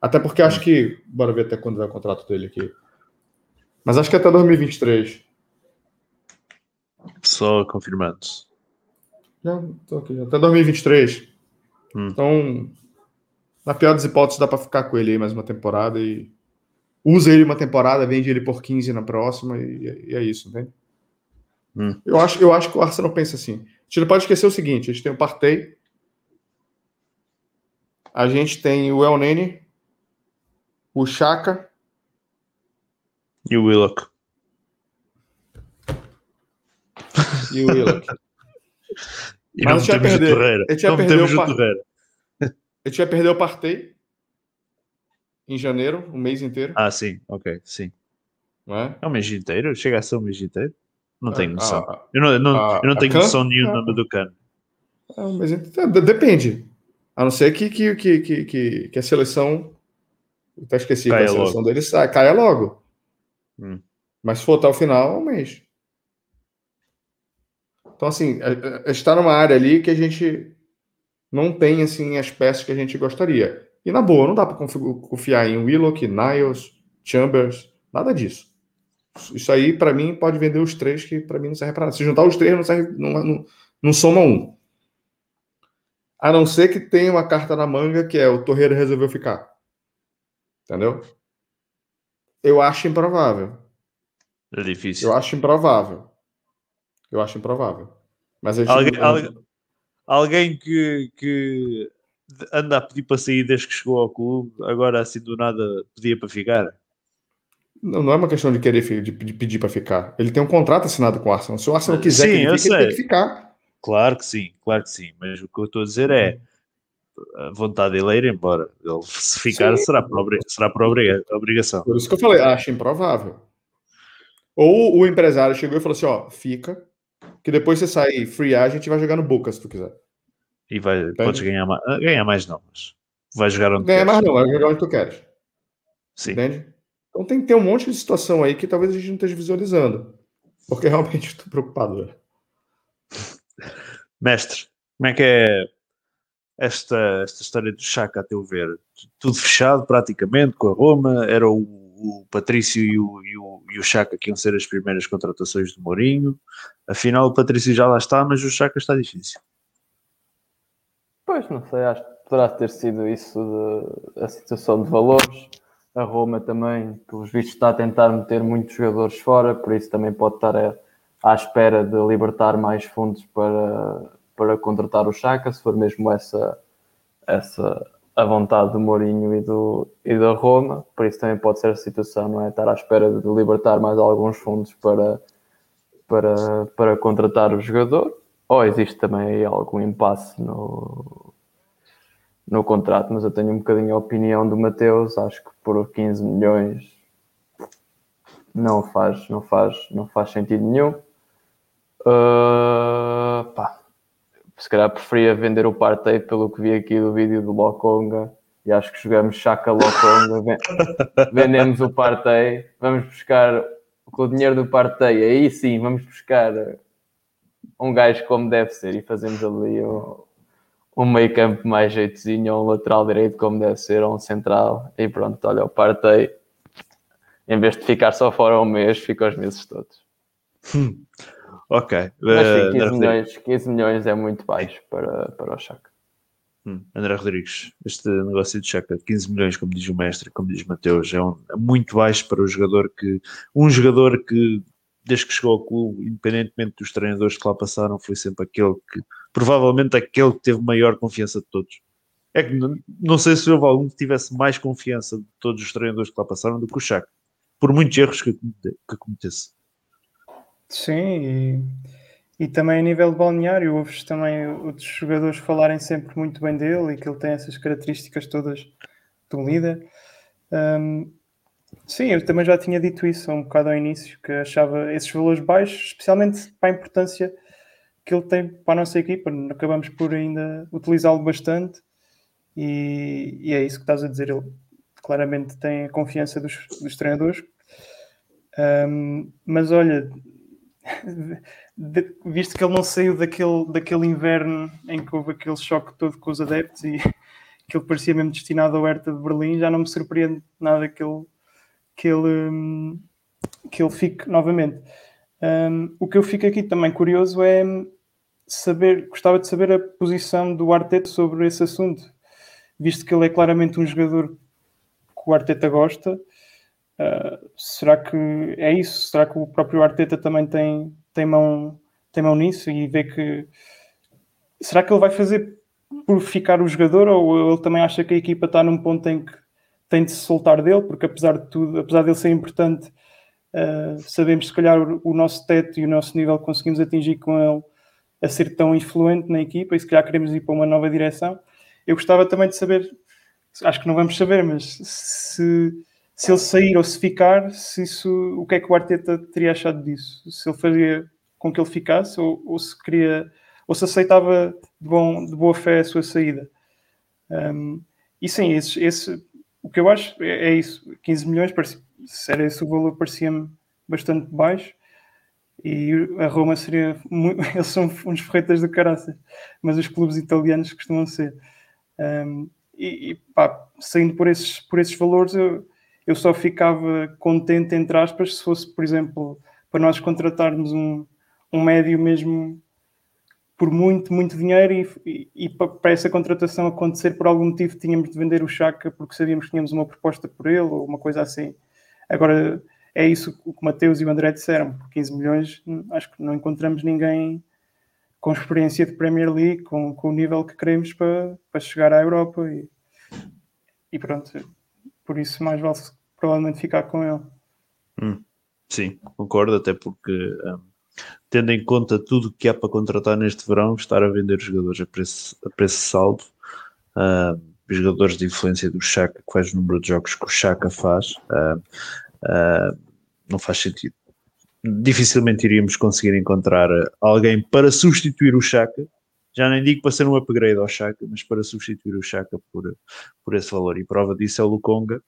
Até porque acho que. Bora ver até quando vai o contrato dele aqui. Mas acho que até 2023. Só confirmando. Já tô aqui, até 2023. Hum. Então, na pior das hipóteses, dá para ficar com ele aí mais uma temporada e usa ele uma temporada, vende ele por 15 na próxima e, e é isso, né? Hum. Eu, acho, eu acho que o Arsenal pensa assim. A gente não pode esquecer o seguinte: a gente tem o Partey, a gente tem o El Nene, o Chaka e o Willock. E o Willock. <laughs> e Mas não temos perder, o Torreira. A gente vai perder o, Torreira. A gente vai perder o Partey em janeiro, um mês inteiro. Ah, sim, ok, sim. Não é? é um mês inteiro? Chega a ser um mês inteiro? Não tenho noção. Ah, eu não, não, ah, eu não tenho noção nenhuma ah, do cano. É mês inteiro. Depende. A não ser que, que, que, que, que a seleção. Eu até esqueci caia que a seleção logo. dele sai, caia logo. Hum. Mas se for até o final, é um mês. Então, assim, está numa área ali que a gente não tem assim as peças que a gente gostaria. E na boa, não dá para confiar em Willock, Niles, Chambers, nada disso. Isso aí, para mim, pode vender os três, que para mim não serve para nada. Se juntar os três, não, serve, não, não, não soma um. A não ser que tenha uma carta na manga que é o Torreira resolveu ficar. Entendeu? Eu acho improvável. É difícil. Eu acho improvável. Eu acho improvável. Mas Alguém, não- alguém, alguém que, que anda a pedir para sair desde que chegou ao clube, agora assim do nada pedia para ficar. Não, não é uma questão de querer de, de pedir para ficar. Ele tem um contrato assinado com o Arsenal. Se o Arsenal quiser Sim, que ele fique, ele tem que ficar. Claro que sim, claro que sim. Mas o que eu estou a dizer é vontade dele é ir embora. Ele se ficar Sim. será por, será por obriga- obrigação. Por isso que eu falei, acho improvável. Ou o empresário chegou e falou assim: ó, fica, que depois você sair free agent e vai jogar no Boca se tu quiser. E vai, podes ganhar mais. Ganhar mais não, mas vai jogar onde Ganha queres. mais não, vai jogar onde tu queres. Sim. Entende? Então tem que ter um monte de situação aí que talvez a gente não esteja visualizando. Porque <laughs> realmente estou preocupado. Mestre, como é que é esta, esta história do Chaka, a teu ver? Tudo fechado praticamente com a Roma, era o, o Patrício e o, e, o, e o Chaka que iam ser as primeiras contratações do Mourinho. Afinal, o Patrício já lá está, mas o Chaka está difícil. Pois, não sei, acho que poderá ter sido isso de, a situação de valores. A Roma também, pelos vistos, está a tentar meter muitos jogadores fora, por isso também pode estar a- à espera de libertar mais fundos para, para contratar o Chaka, se for mesmo essa, essa a vontade do Mourinho e, do, e da Roma. Por isso também pode ser a situação, não é? Estar à espera de libertar mais alguns fundos para, para, para contratar o jogador. Ou existe também algum impasse no, no contrato, mas eu tenho um bocadinho a opinião do Mateus, acho que por 15 milhões não faz, não faz, não faz sentido nenhum. Uh, pá, se calhar preferia vender o Partey pelo que vi aqui do vídeo do Lokonga e acho que jogamos Chaka Lokonga, <laughs> ven- vendemos o Partey, vamos buscar com o dinheiro do Partey, aí sim, vamos buscar um gajo como deve ser e fazemos ali um, um meio campo mais jeitozinho, ou um lateral direito como deve ser, ou um central, e pronto, olha, o Partey, em vez de ficar só fora um mês, fica os meses todos. Ok. Mas sim, 15 André, Rodrigues. milhões, 15 milhões é muito baixo para, para o Chaka. Hum, André Rodrigues, este negócio de Chaka, 15 milhões, como diz o mestre, como diz Mateus, é, um- é muito baixo para o jogador que. Um jogador que, desde que chegou ao clube, independentemente dos treinadores que lá passaram, foi sempre aquele que. Provavelmente aquele que teve maior confiança de todos. É que não, sei se houve algum que tivesse mais confiança de todos os treinadores que lá passaram do que o Chaka. Por muitos erros que, que cometesse. Sim, e, e também a nível de balneário, ouves também outros jogadores falarem sempre muito bem dele e que ele tem essas características todas do líder. Hum, sim, eu também já tinha dito isso um bocado ao início, que achava esses valores baixos, especialmente para a importância que ele tem para a nossa equipa. Acabamos por ainda utilizá-lo bastante e, e é isso que estás a dizer. Ele claramente tem a confiança dos, dos treinadores. Hum, mas olha, visto que ele não saiu daquele, daquele inverno em que houve aquele choque todo com os adeptos e <laughs> que ele parecia mesmo destinado ao Hertha de Berlim, já não me surpreende nada que ele, que ele, hum, que ele fique novamente. Hum, o que eu fico aqui também curioso é saber, gostava de saber a posição do Arteta sobre esse assunto, visto que ele é claramente um jogador que o Arteta gosta. Será que é isso? Será que o próprio Arteta também tem, tem, mão, tem mão nisso e vê que. Será que ele vai fazer por ficar o jogador ou ele também acha que a equipa está num ponto em que tem de se soltar dele? Porque apesar de tudo, apesar dele ser importante, uh, sabemos se calhar o, nosso teto e o nosso nível conseguimos atingir com ele a ser tão influente na equipa e se calhar queremos ir para uma nova direção. Eu gostava também de saber, acho que não vamos saber, mas se se ele sair ou se ficar, se isso, o que é que o Arteta teria achado disso? Se ele fazia com que ele ficasse ou, ou se queria ou se aceitava de, bom, de boa fé a sua saída. Um, e sim, esse, esse, o que eu acho é, é isso: 15 milhões, parecia, se era esse o valor, parecia-me bastante baixo. E a Roma seria. Muito, <laughs> eles são uns ferretas de caraças, mas os clubes italianos costumam ser. Um, e, e pá, saindo por esses, por esses valores, eu, eu só ficava contente, entre aspas, se fosse, por exemplo, para nós contratarmos um, um médio mesmo por muito, muito dinheiro e, e, e para essa contratação acontecer por algum motivo tínhamos de vender o Chaka porque sabíamos que tínhamos uma proposta por ele ou uma coisa assim. Agora é isso que o Mateus e o André disseram, por 15 milhões acho que não encontramos ninguém com experiência de Premier League, com, com o nível que queremos para, para chegar à Europa e, e pronto, por isso mais vale provavelmente ficar com ele. Hum, sim, concordo, até porque um, tendo em conta tudo que há para contratar neste verão, estar a vender jogadores a preço, a preço saldo, uh, jogadores de influência do Chaka, faz o número de jogos que o Chaka faz, uh, não faz sentido dificilmente iríamos conseguir encontrar alguém para substituir o Chaka. Já nem digo para ser um upgrade ao Chaka, mas para substituir o Chaka por, por esse valor. E prova disso é o Lukonga,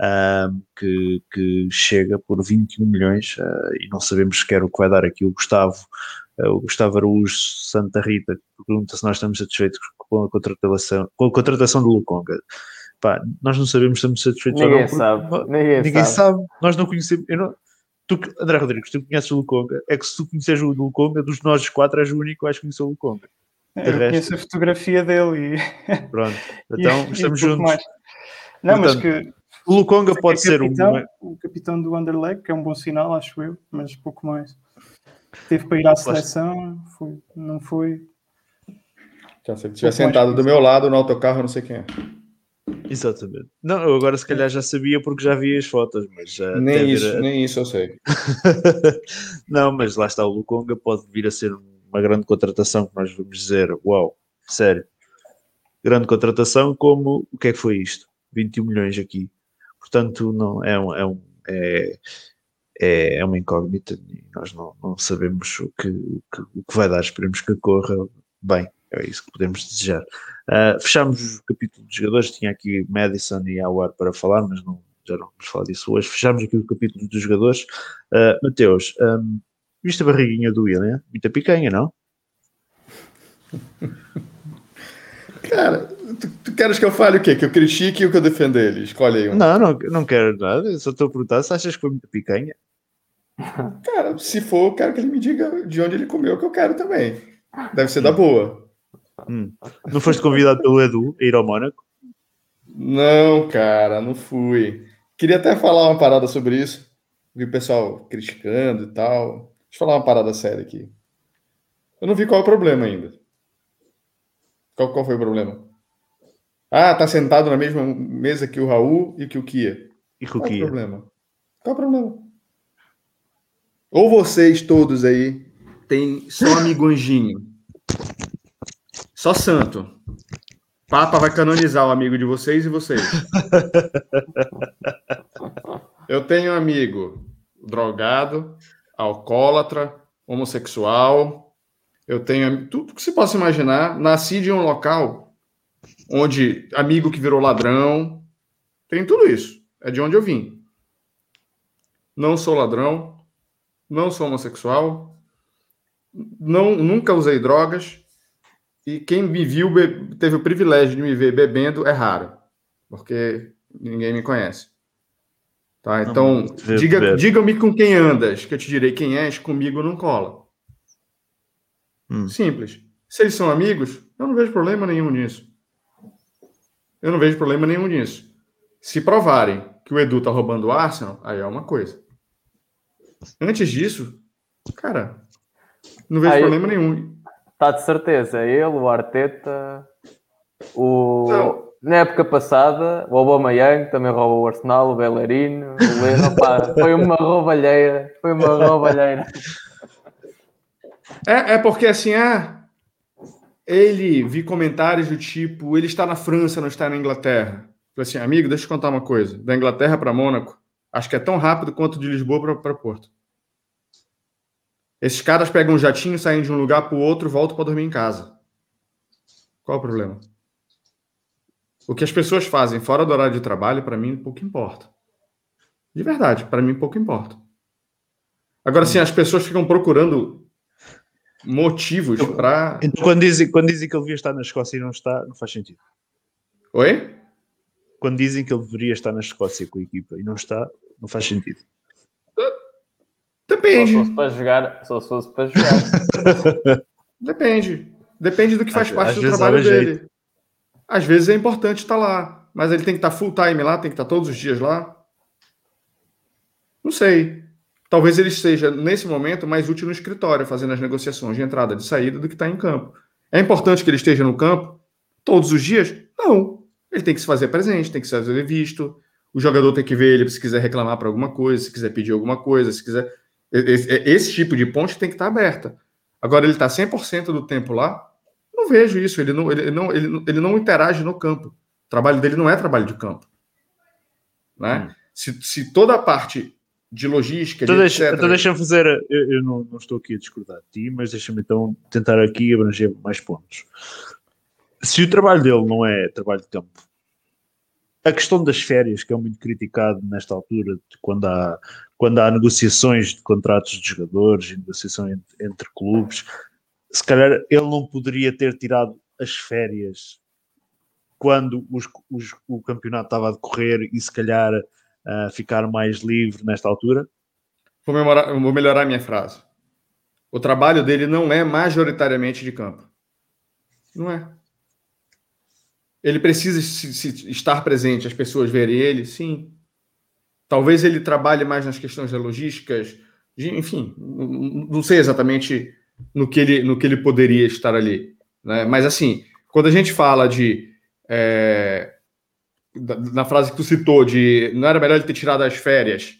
uh, que, que chega por 21 milhões uh, e não sabemos sequer o que vai dar aqui o Gustavo. Uh, o Gustavo Araújo Santa Rita pergunta se nós estamos satisfeitos com a contratação, com a contratação do Lukonga. Pá, nós não sabemos se estamos satisfeitos ninguém ou não. Sabe. Ninguém, ninguém sabe. sabe. Nós não conhecemos. Eu não, tu, André Rodrigues, tu conheces o Lukonga, é que se tu conheces o Lukonga, dos nós quatro és o único que vais conhecer o Lukonga. Eu resto... conheço a fotografia dele e. Pronto, <laughs> então e, estamos e juntos. Não, Portanto, mas que. O Lukonga é pode ser capitão, um. O capitão do Underleg, que é um bom sinal, acho eu, mas pouco mais. Teve para ir à seleção, foi, não foi. Já sei, se estiver sentado do meu lado no autocarro, não sei quem é. Exatamente. Não, eu agora se calhar já sabia porque já vi as fotos, mas nem, isso, a... nem isso eu sei. <laughs> não, mas lá está o Lukonga, pode vir a ser uma grande contratação que nós vamos dizer, uau, sério, grande contratação, como o que é que foi isto? 21 milhões aqui. Portanto, não é um, é, um, é, é, é uma incógnita e nós não, não sabemos o que, o que, o que vai dar. Esperemos que corra bem. É isso que podemos desejar. Uh, fechamos o capítulo de jogadores. Tinha aqui Madison e Awar para falar, mas não, já não vamos falar disso hoje. Fechamos aqui o capítulo dos jogadores. Uh, Mateus, um, viste a barriguinha do William? Muita picanha, não? <laughs> Cara, tu, tu, queres que eu fale o quê? Que eu critique ou que eu defenda ele? Escolhe aí um. Não, não, não quero nada. Eu só estou a perguntar se achas que foi muita picanha. <laughs> Cara, se for, eu quero que ele me diga de onde ele comeu, que eu quero também. Deve ser da boa. Hum. Não foste convidado pelo Edu a ir ao Mónaco? Não, cara, não fui. Queria até falar uma parada sobre isso. Vi o pessoal criticando e tal. Deixa eu falar uma parada séria aqui. Eu não vi qual é o problema ainda. Qual, qual foi o problema? Ah, tá sentado na mesma mesa que o Raul e que o Kia. E que o qual Kia. é o problema? Qual é o problema? Ou vocês todos aí têm só amigo anjinho só santo. Papa vai canonizar o amigo de vocês e vocês. <laughs> Eu tenho um amigo drogado, alcoólatra, homossexual. Eu tenho tudo que se possa imaginar. Nasci de um local onde amigo que virou ladrão. Tem tudo isso. É de onde eu vim. Não sou ladrão, não sou homossexual, não, nunca usei drogas e quem me viu, teve o privilégio de me ver bebendo, é raro, porque ninguém me conhece. Tá? Então, diga, diga-me com quem andas, que eu te direi quem és, comigo não cola. Hum. Simples. Se eles são amigos, eu não vejo problema nenhum nisso. Eu não vejo problema nenhum nisso. Se provarem que o Edu tá roubando o Arsenal, aí é uma coisa. Antes disso, cara, não vejo aí, problema nenhum. Está de certeza. Ele, o Arteta, o... Não. Na época passada, o Obama Young também roubou o Arsenal, o Bellerino, o Leno, <laughs> pá, foi uma roubalheira, foi uma roubalheira. É, é porque assim, ah, ele vi comentários do tipo, ele está na França, não está na Inglaterra. Falei assim, amigo, deixa eu contar uma coisa. Da Inglaterra para Mônaco, acho que é tão rápido quanto de Lisboa para Porto. Esses caras pegam um jatinho, saem de um lugar para o outro, voltam para dormir em casa. Qual o problema? O que as pessoas fazem fora do horário de trabalho, para mim, pouco importa. De verdade, para mim, pouco importa. Agora, sim, as pessoas ficam procurando motivos para. Então, quando dizem, quando dizem que ele devia estar na Escócia e não está, não faz sentido. Oi? Quando dizem que ele deveria estar na Escócia com a equipa e não está, não faz sentido. Depende. Só se fosse para jogar. Só se fosse para jogar. <laughs> Depende. Depende do que faz Às- parte às do trabalho dele. Às vezes é importante estar lá, mas ele tem que estar full time lá, tem que estar todos os dias lá. Não sei. Talvez ele esteja, nesse momento, mais útil no escritório, fazendo as negociações de entrada e de saída do que estar em campo. É importante que ele esteja no campo todos os dias? Não. Ele tem que se fazer presente, tem que se fazer visto. O jogador tem que ver ele se quiser reclamar para alguma coisa, se quiser pedir alguma coisa, se quiser. Esse, esse tipo de ponte tem que estar aberta. Agora, ele está 100% do tempo lá? Não vejo isso. Ele não, ele, não, ele, não- ele não interage no campo. O trabalho dele não é trabalho de campo. Né? Hum. Se, se toda a parte de logística, Então de deixa- etc. então deixa-me fazer. Eu, eu não, não estou aqui a discordar de ti, mas deixa-me então tentar aqui abranger mais pontos. Se o trabalho dele não é trabalho de campo, a questão das férias, que é muito criticado nesta altura, quando há, quando há negociações de contratos de jogadores e negociação entre, entre clubes, se calhar ele não poderia ter tirado as férias quando os- os- o campeonato estava a decorrer e se calhar ah, ficar mais livre nesta altura. Vou, memorar- vou melhorar a minha frase. O trabalho dele não é majoritariamente de campo. Não é. Ele precisa se- se- estar presente, as pessoas verem ele, sim. Talvez ele trabalhe mais nas questões da logísticas, de- enfim, não sei exatamente no que ele, no que ele poderia estar ali. Né? Mas, assim, quando a gente fala de. é, na frase que tu citou, de não era melhor ele ter tirado as férias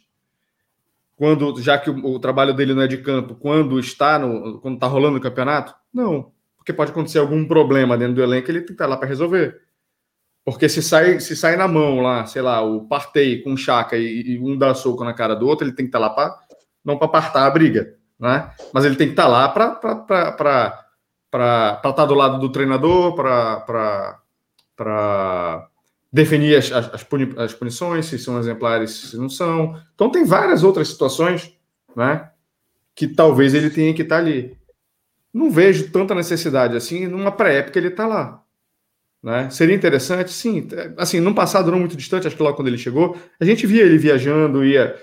quando já que o, o trabalho dele não é de campo, quando está no quando está rolando o campeonato? Não, porque pode acontecer algum problema dentro do elenco, ele tem que estar lá para resolver. Porque se sai se sai na mão lá, sei lá, o Partey com o Chaka e, e um dá soco na cara do outro, ele tem que estar lá para não para apartar a briga, né? Mas ele tem que estar lá para estar do lado do treinador, para definir as, as, puni- as punições, se são exemplares, se não são. Então tem várias outras situações, né? Que talvez ele tenha que estar ali. Não vejo tanta necessidade assim numa pré-época ele está lá. Né? Seria interessante, sim. Assim, num passado não muito distante, acho que logo quando ele chegou, a gente via ele viajando, ia.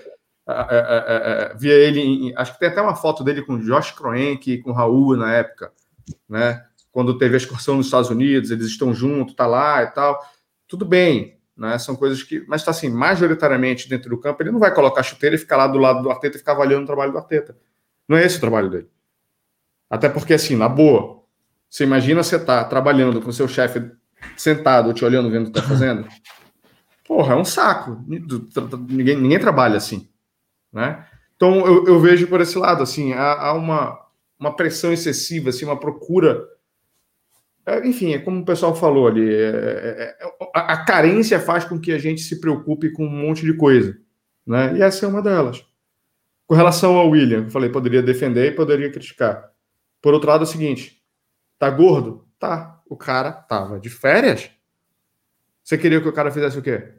a- a- a- via ele. em- acho que tem até uma foto dele com Josh Kroenke, com Raul na época, né? Quando teve a excursão nos Estados Unidos, eles estão juntos, tá lá e tal. Tudo bem, né? São coisas que. Mas está assim, majoritariamente dentro do campo, ele não vai colocar chuteira e ficar lá do lado do Arteta e ficar avaliando o trabalho do Arteta. Não é esse o trabalho dele. Até porque, assim, na boa, você imagina você tá trabalhando com seu chefe sentado, te olhando, vendo o que tá fazendo. Porra, é um saco. Ninguém, ninguém trabalha assim, né? Então, eu, eu vejo por esse lado, assim, há, há uma, uma pressão excessiva, assim, uma procura enfim, é como o pessoal falou ali, é, é, é, a, a carência faz com que a gente se preocupe com um monte de coisa, né? E essa é uma delas. Com relação ao William, eu falei, poderia defender e poderia criticar. Por outro lado, é o seguinte: tá gordo? Tá. O cara tava de férias. Você queria que o cara fizesse o quê?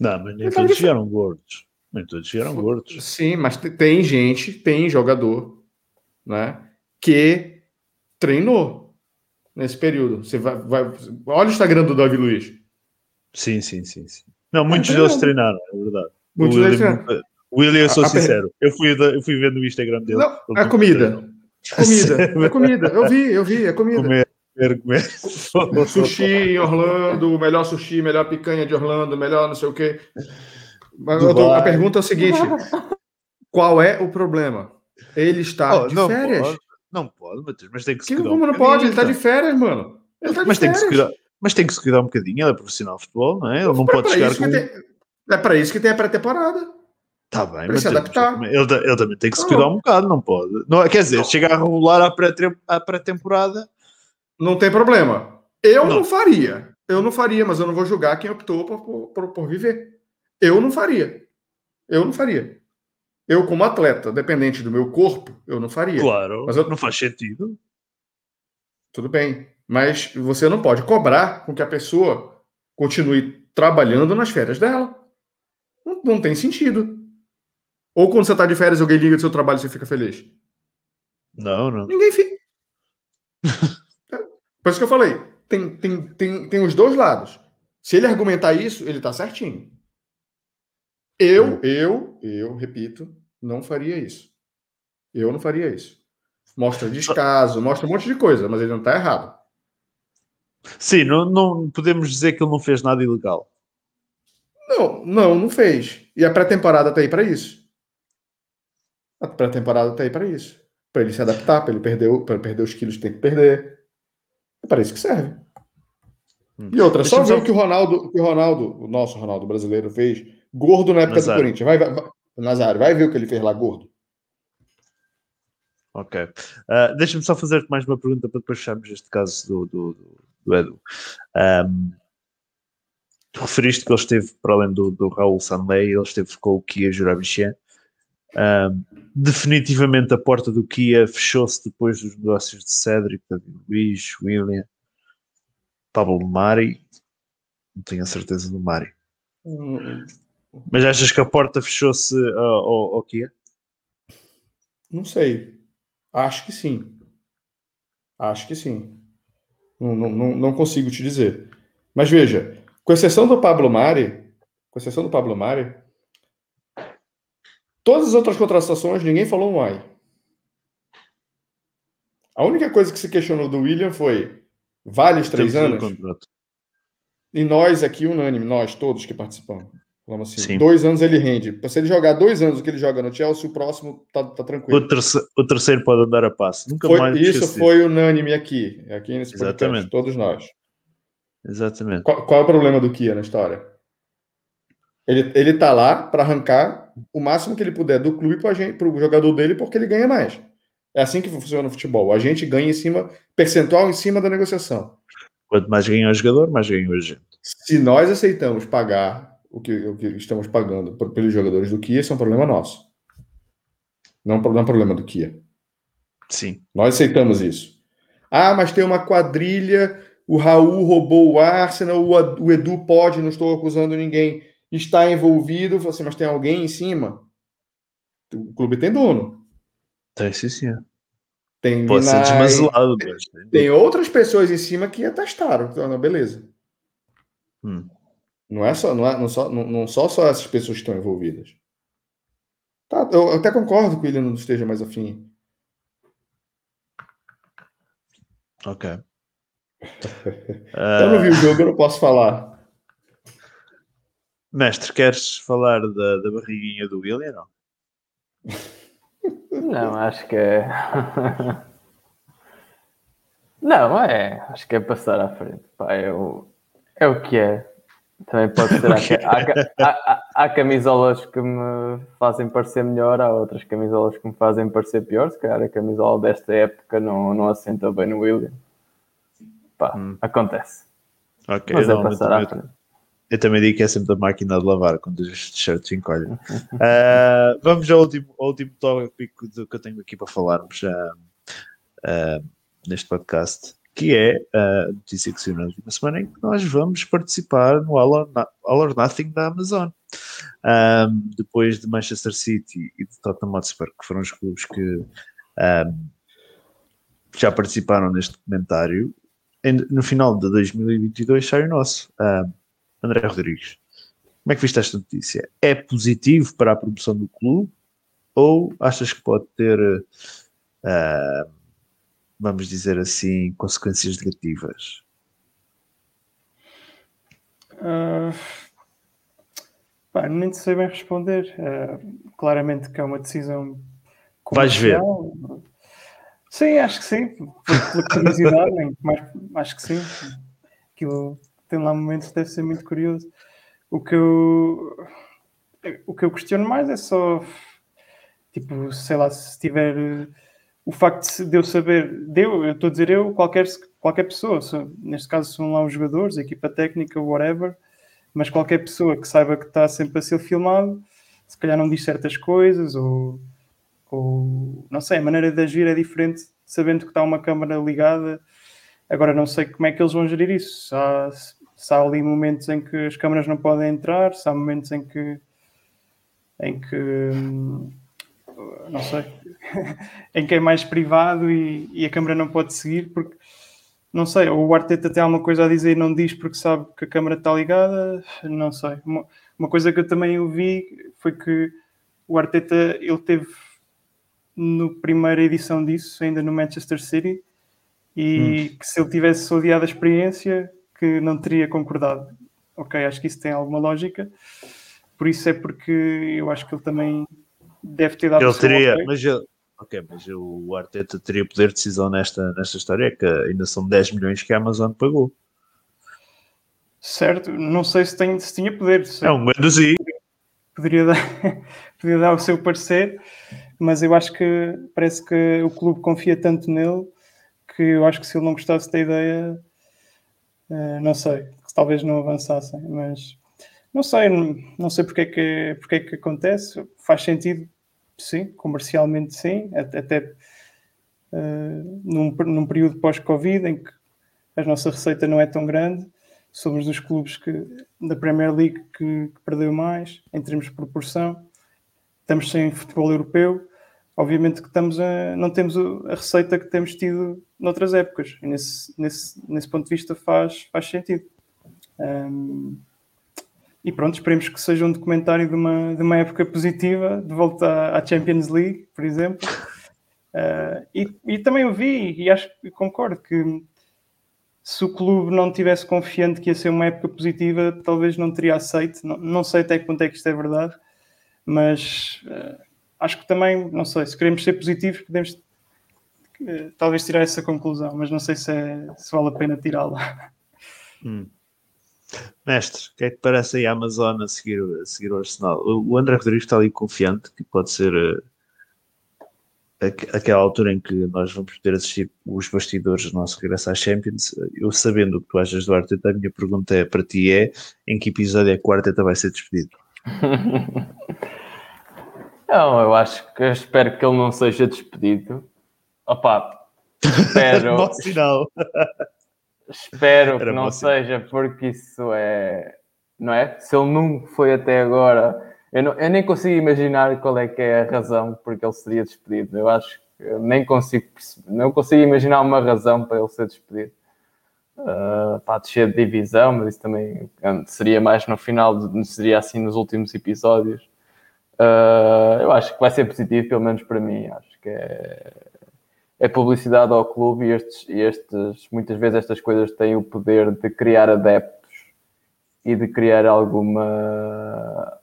Não, mas nem todos de vieram gordos. Nem todos vieram gordos. Sim, mas te- tem gente, tem jogador, né, que treinou nesse período. Você vai, vai- olha o Instagram do Davi Luiz. Sim, sim, sim. sim. Não, muitos deles treinaram, é verdade. Muitos deles William, treinaram. William, eu sou A- sincero, eu fui, eu fui ver no Instagram dele. Não, é comida. treinou. Comida, <laughs> é comida. Eu vi, eu vi, é comida. Comer, comer, comer. <laughs> Sushi em Orlando, melhor sushi, melhor picanha de Orlando, melhor não sei o quê. Mas eu tô- a pergunta é o seguinte: <laughs> qual é o problema? Ele está Oh, de não férias. Não pode, Matheus, mas tem que se Que, cuidar como um não pode? Ele está de férias, mano. Ele tá de Mas tem, que se férias. cuidar, mas tem que se cuidar um bocadinho, ele é profissional de futebol, não é? Ele não Pra- pode pra chegar com... tem- É para isso que tem a pré-temporada. Tá bem, Pra mas se ele, adaptar. ele, ele também tem que se Não. cuidar um bocado, não pode. Não, quer dizer, chegar a regular à pré-temporada, Não tem problema. Eu não. Não. faria. Eu não faria, mas eu não vou julgar quem optou por, por, por viver. Eu não faria. Eu não faria. Eu, como atleta, dependente do meu corpo, eu não faria. claro, Mas eu- não faz sentido. Tudo bem. Mas você não pode cobrar com que a pessoa continue trabalhando nas férias dela. Não, não tem sentido. Ou quando você está de férias, alguém liga do seu trabalho e você fica feliz. Não, não. Ninguém fica. <laughs> Por isso que eu falei, tem, tem, tem, tem os dois lados. Se ele argumentar isso, ele está certinho. Eu, eu, eu, repito, não faria isso. Eu não faria isso. mostra descaso, mostra um monte de coisa, mas ele não está errado. Sim, não, não podemos dizer que ele não fez nada ilegal. Não, não, não fez. E a pré-temporada está aí para isso. A pré-temporada está aí para isso. Para ele se adaptar, para ele perder, para perder os quilos que tem que perder. É para isso que serve. Hum. E outra, Deixa só ver o que o Ronaldo, que o Ronaldo, o nosso Ronaldo brasileiro, fez gordo na época Nazário. do Corinthians. Vai, vai, Nazário, vai ver o que ele fez lá gordo. Ok. Uh, Deixa-me só fazer mais uma pergunta para depois fecharmos este caso do, do, do Edu. Um, tu referiste que ele esteve, para além do, do Raul Sanley, ele esteve com o Kia Jurabichien. Um, definitivamente a porta do Kia fechou-se depois dos negócios de Cédric, David Luiz, William, Pablo Mari. Não tenho a certeza do Mari. Hum. Mas achas que a porta fechou-se ao, ao Kia? Não sei. Acho que sim. Acho que sim. Não, não, não consigo te dizer. Mas veja, com exceção do Pablo Mari, com exceção do Pablo Mari, todas as outras contratações ninguém falou um ai. A única coisa que se questionou do William foi: vale os três anos? E nós aqui, unânime, nós todos que participamos. Vamos assim, Sim. dois anos ele rende. Se ele jogar dois anos o que ele joga no Chelsea, o próximo tá, tá tranquilo. O terceiro, o terceiro, pode andar a passo. Nunca foi, mais Isso foi unânime aqui, aqui nesse podcast, Exatamente. todos nós. Exatamente. Qual, qual, é o problema do Kia na história? Ele, ele tá lá para arrancar o máximo que ele puder do clube para o jogador dele, porque ele ganha mais. É assim que funciona no futebol. A gente ganha em cima, percentual em cima da negociação. Quanto mais ganha o jogador, mais ganha o agente. Se nós aceitamos pagar o que, o que estamos pagando pelos jogadores do Kia, isso é um problema nosso. Não, não é um problema do Kia. Sim. Nós aceitamos isso. Ah, mas tem uma quadrilha, o Raul roubou o Arsenal, o Edu pode, não estou acusando ninguém, está envolvido. Assim, mas tem alguém em cima? O clube tem dono. Tem, sim, sim. Tem Pode ser desmanzelado. Tem, tem outras pessoas em cima que atestaram. Então, beleza. Hum. Não é só, não, é, não, só, não, não só, só essas pessoas que estão envolvidas. Tá, eu até concordo que ele não esteja mais afim. Ok. <laughs> eu não vi o jogo, eu não posso falar. Mestre, queres falar da, da barriguinha do William? Não, <laughs> não acho que é. <laughs> não, é. Acho que é passar à frente. Pá, é, o, é o que é. Também pode ser. há, há, há, há, camisolas que me fazem parecer melhor, há outras camisolas que me fazem parecer pior. Se calhar a camisola desta época não, não assenta bem no William. Pá, hum. acontece. Ok, Mas é passar à frente. Eu também digo que é sempre a máquina de lavar quando os t-shirts encolhem. uh, <laughs> vamos ao último, ao último tópico que eu tenho aqui para falarmos uh, uh, neste podcast que é a notícia que saiu na última semana, em que nós vamos participar no All or, All or Nothing da Amazon. Um, depois de Manchester City e de Tottenham Hotspur, que foram os clubes que um, já participaram neste comentário, no final de 2022 sai o nosso, um, André Rodrigues. Como é que viste esta notícia? É positivo para a promoção do clube ou achas que pode ter vamos dizer assim, consequências negativas? Uh, pá, nem sei bem responder. Uh, claramente que é uma decisão. Vais ver. Sim, acho que sim. Pela curiosidade, <laughs> mas acho que sim. Aquilo tem lá momentos que deve ser muito curioso. O que eu, o que eu questiono mais é só, tipo, sei lá, se tiver o facto de eu saber, de eu, eu estou a dizer eu, qualquer, qualquer pessoa, neste caso são lá os jogadores, a equipa técnica, whatever, mas qualquer pessoa que saiba que está sempre a ser filmado, se calhar não diz certas coisas, ou, ou não sei, a maneira de agir é diferente, sabendo que está uma câmara ligada. Agora não sei como é que eles vão gerir isso. Se há, se há ali momentos em que as câmaras não podem entrar, se há momentos em que em que hum, não sei, <laughs> em que é mais privado e, e, a câmara não pode seguir porque não sei, ou o Arteta tem alguma coisa a dizer e não diz porque sabe que a câmara está ligada, não sei. Uma, uma coisa que eu também ouvi foi que o Arteta ele teve na primeira edição disso, ainda no Manchester City, e hum. que se ele tivesse odiado a experiência, que não teria concordado. Ok, acho que isso tem alguma lógica. Por isso é porque eu acho que ele também deve ter dado ele teria, mas ele, ok, mas o Arteta teria poder de decisão nesta, nesta história, que ainda são 10 milhões que a Amazon pagou. Certo, não sei se, tem, se tinha poder. é um grande poderia dar, <laughs> poderia dar o seu parecer, mas eu acho que parece que o clube confia tanto nele que eu acho que se ele não gostasse da ideia, uh, não sei, talvez não avançassem, mas não sei, não sei porque é que, porque é que acontece, faz sentido, sim, comercialmente sim, até uh, num, num período pós-Covid em que a nossa receita não é tão grande, somos dos clubes que, da Premier League que, que, perdeu mais em termos de proporção. Estamos sem futebol europeu. Obviamente que estamos a, não temos a receita que temos tido noutras épocas. E nesse, nesse, nesse ponto de vista faz, faz sentido. Um, e pronto, esperemos que seja um documentário de uma, de uma época positiva, de volta à, Champions League, por exemplo. Uh, <laughs> e, e também eu vi, e acho que concordo que se o clube não tivesse confiante que ia ser uma época positiva, talvez não teria aceito. Não, não sei até que ponto é que isto é verdade, mas uh, acho que também, não sei, se queremos ser positivos, podemos uh, talvez tirar essa conclusão, mas não sei se, é, se vale a pena tirá-la. Hum. Mestre, o que é que parece aí a Amazon a seguir, a seguir o Arsenal? O André Rodrigues está ali confiante que pode ser uh, aquela altura em que nós vamos poder assistir os bastidores do nosso regresso à Champions, eu sabendo o que tu achas do Arteta, a minha pergunta é, para ti é, em que episódio é que o Arteta vai ser despedido? <laughs> não, eu acho que eu espero que ele não seja despedido. Opa, <laughs> espero... Bom sinal. <laughs> espero Era que não seja, porque isso é... Não é? Se ele não foi até agora eu, não, eu, nem consigo imaginar qual é que é a razão porque ele seria despedido. Eu acho que eu nem consigo não consigo imaginar uma razão para ele ser despedido. Uh, para descer de divisão, mas isso também seria mais no final, seria assim nos últimos episódios. Uh, eu acho que vai ser positivo, pelo menos para mim. Acho que é, é publicidade ao clube e estes, estes, muitas vezes estas coisas têm o poder de criar adeptos e de criar alguma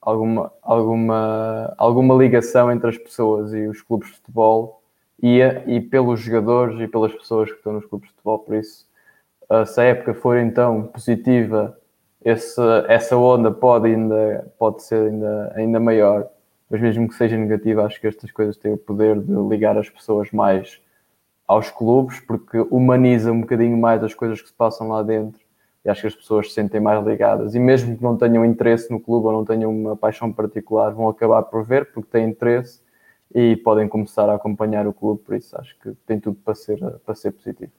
alguma, alguma, alguma ligação entre as pessoas e os clubes de futebol e, e pelos jogadores e pelas pessoas que estão nos clubes de futebol. Por isso, se a época for então positiva, esse, essa onda pode, ainda, pode ser ainda, ainda maior. Mas mesmo que seja negativa, acho que estas coisas têm o poder de ligar as pessoas mais aos clubes, porque humaniza um bocadinho mais as coisas que se passam lá dentro e acho que as pessoas se sentem mais ligadas. E mesmo que não tenham interesse no clube ou não tenham uma paixão particular, vão acabar por ver porque têm interesse e podem começar a acompanhar o clube. Por isso, acho que tem tudo para ser, para ser positivo.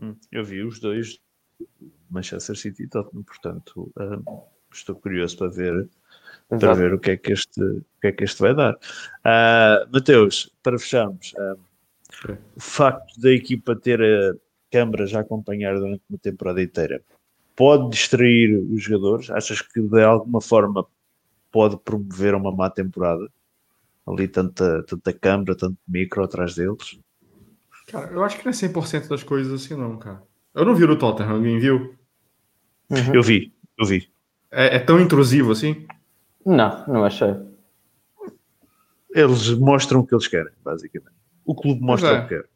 Hum, eu vi os dois, Manchester City e Tottenham, portanto, uh, estou curioso para ver. Para ver o que, é que este, o que é que este vai dar. Uh, Mateus, para fecharmos, uh, o facto da equipa ter a câmara já acompanhar durante uma temporada inteira pode distrair os jogadores? Achas que de alguma forma pode promover uma má temporada? Ali tanta, tanta câmara, tanto micro atrás deles? Cara, eu acho que não é 100% das coisas assim não, cara. Eu não vi o Tottenham, alguém viu? Uhum. Eu vi, eu vi. É, é, tão intrusivo assim? Não, não achei. Eles mostram o que eles querem, basicamente. O clube mostra é. o que quer.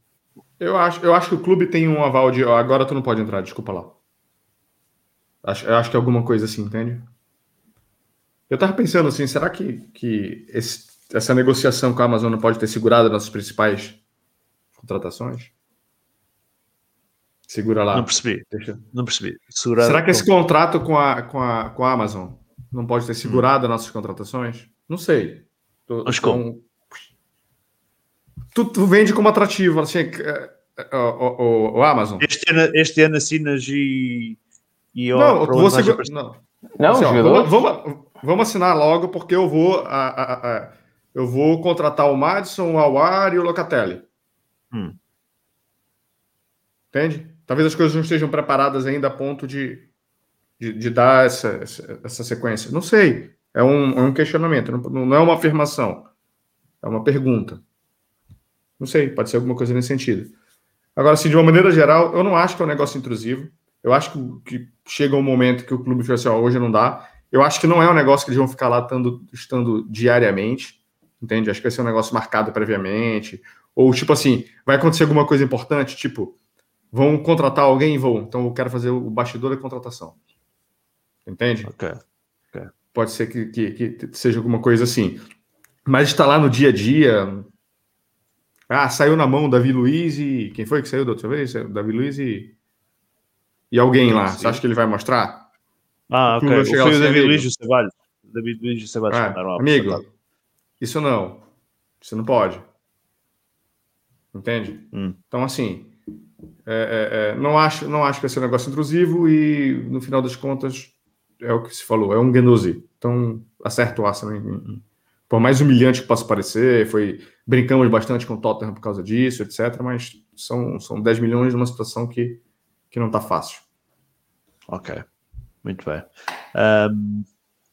Eu acho, eu acho que o clube tem um aval de. Agora tu não pode entrar, desculpa lá. Acho, eu acho que é alguma coisa assim, entende? Eu tava pensando assim, será que, que esse, essa negociação com a Amazon pode ter segurado nossas principais contratações? Segura lá. Não percebi. Deixa. Não percebi. Segurado será que esse contrato com a, com, a, com a Amazon não pode ter segurado hum. nossas contratações? Não sei. Tô, Mas como? Tu, tu, vende como atrativo, assim, o, o, o, Amazon. Este ano, este ano assinas e e eu, não, você... não. Não, assim, ó, vamos, vamos, assinar logo, porque eu vou, a, a, a, eu vou contratar o Madison, o Awar e o Locatelli. Hum. Entende? Talvez as coisas não estejam preparadas ainda a ponto de, de, de dar essa, essa, sequência. Não sei. É um, é um questionamento, não, não é uma afirmação. É uma pergunta. Não sei, pode ser alguma coisa nesse sentido. Agora, assim, de uma maneira geral, eu não acho que é um negócio intrusivo. Eu acho que, que chega um momento que o clube fica assim, ó, hoje não dá. Eu acho que não é um negócio que eles vão ficar lá estando, estando diariamente, entende? Acho que vai ser um negócio marcado previamente. Ou, tipo assim, vai acontecer alguma coisa importante, tipo, vão contratar alguém? Vão. Então eu quero fazer o bastidor da contratação. Entende? Ok. Pode ser que, que, que seja alguma coisa assim. Mas está lá no dia a dia. Ah, saiu na mão Davi Luiz e. Quem foi que saiu da outra vez? Davi Luiz e. E alguém lá. Você acha que ele vai mostrar? Ah, ok. foi o David amigo. Luiz e o Ceballos. David Luiz e o Ceballos Ah, amigo, isso não. Você não pode. Entende? Hum. Então, assim, é, é, é, não, acho, não acho que vai ser um negócio intrusivo e, no final das contas, é o que se falou, é um Guendouzi. Então, acerta o Arsenal. Por mais humilhante que possa parecer, foi, brincamos bastante com o Tottenham por causa disso, etc. Mas são, são 10 milhões numa situação que, que não está fácil. Ok, muito bem. Ahm,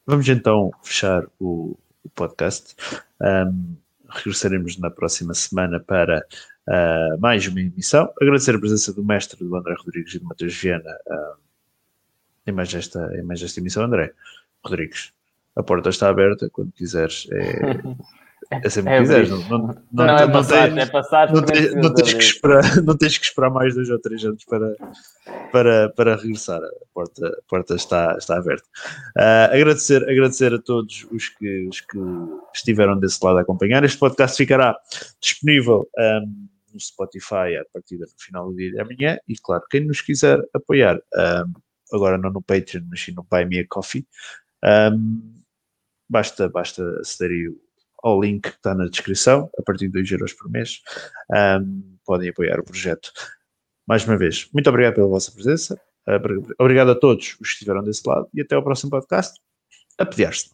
vamos então fechar o, o podcast. Ahm, regressaremos na próxima semana para ah, mais uma emissão. Agradecer a presença do mestre do André Rodrigues e do Matheus Viana em, mais esta, em mais esta emissão. André Rodrigues, a porta está aberta quando quiseres. É, <laughs> é sempre que É quiseres. abrir. Não, não, Não, não, é passar, tens- é passar. não tens, não tens que esperar, <laughs> não tens que esperar mais dois ou três anos para, para, para regressar. A porta, a porta está, está aberta. Ah, agradecer, agradecer a todos os que, os que estiveram desse lado a acompanhar. Este podcast ficará disponível ahm, no Spotify a partir do final do dia de amanhã. E claro, quem nos quiser apoiar, ahm, agora não no Patreon, mas sim no Buy Me a Coffee, ahm, basta, basta aceder aí ao link que está na descrição, a partir de 2 euros por mês, ahm, podem apoiar o projeto. Mais uma vez, muito obrigado pela vossa presença, obrigado a todos os que estiveram desse lado e até ao próximo podcast. A pedir-se.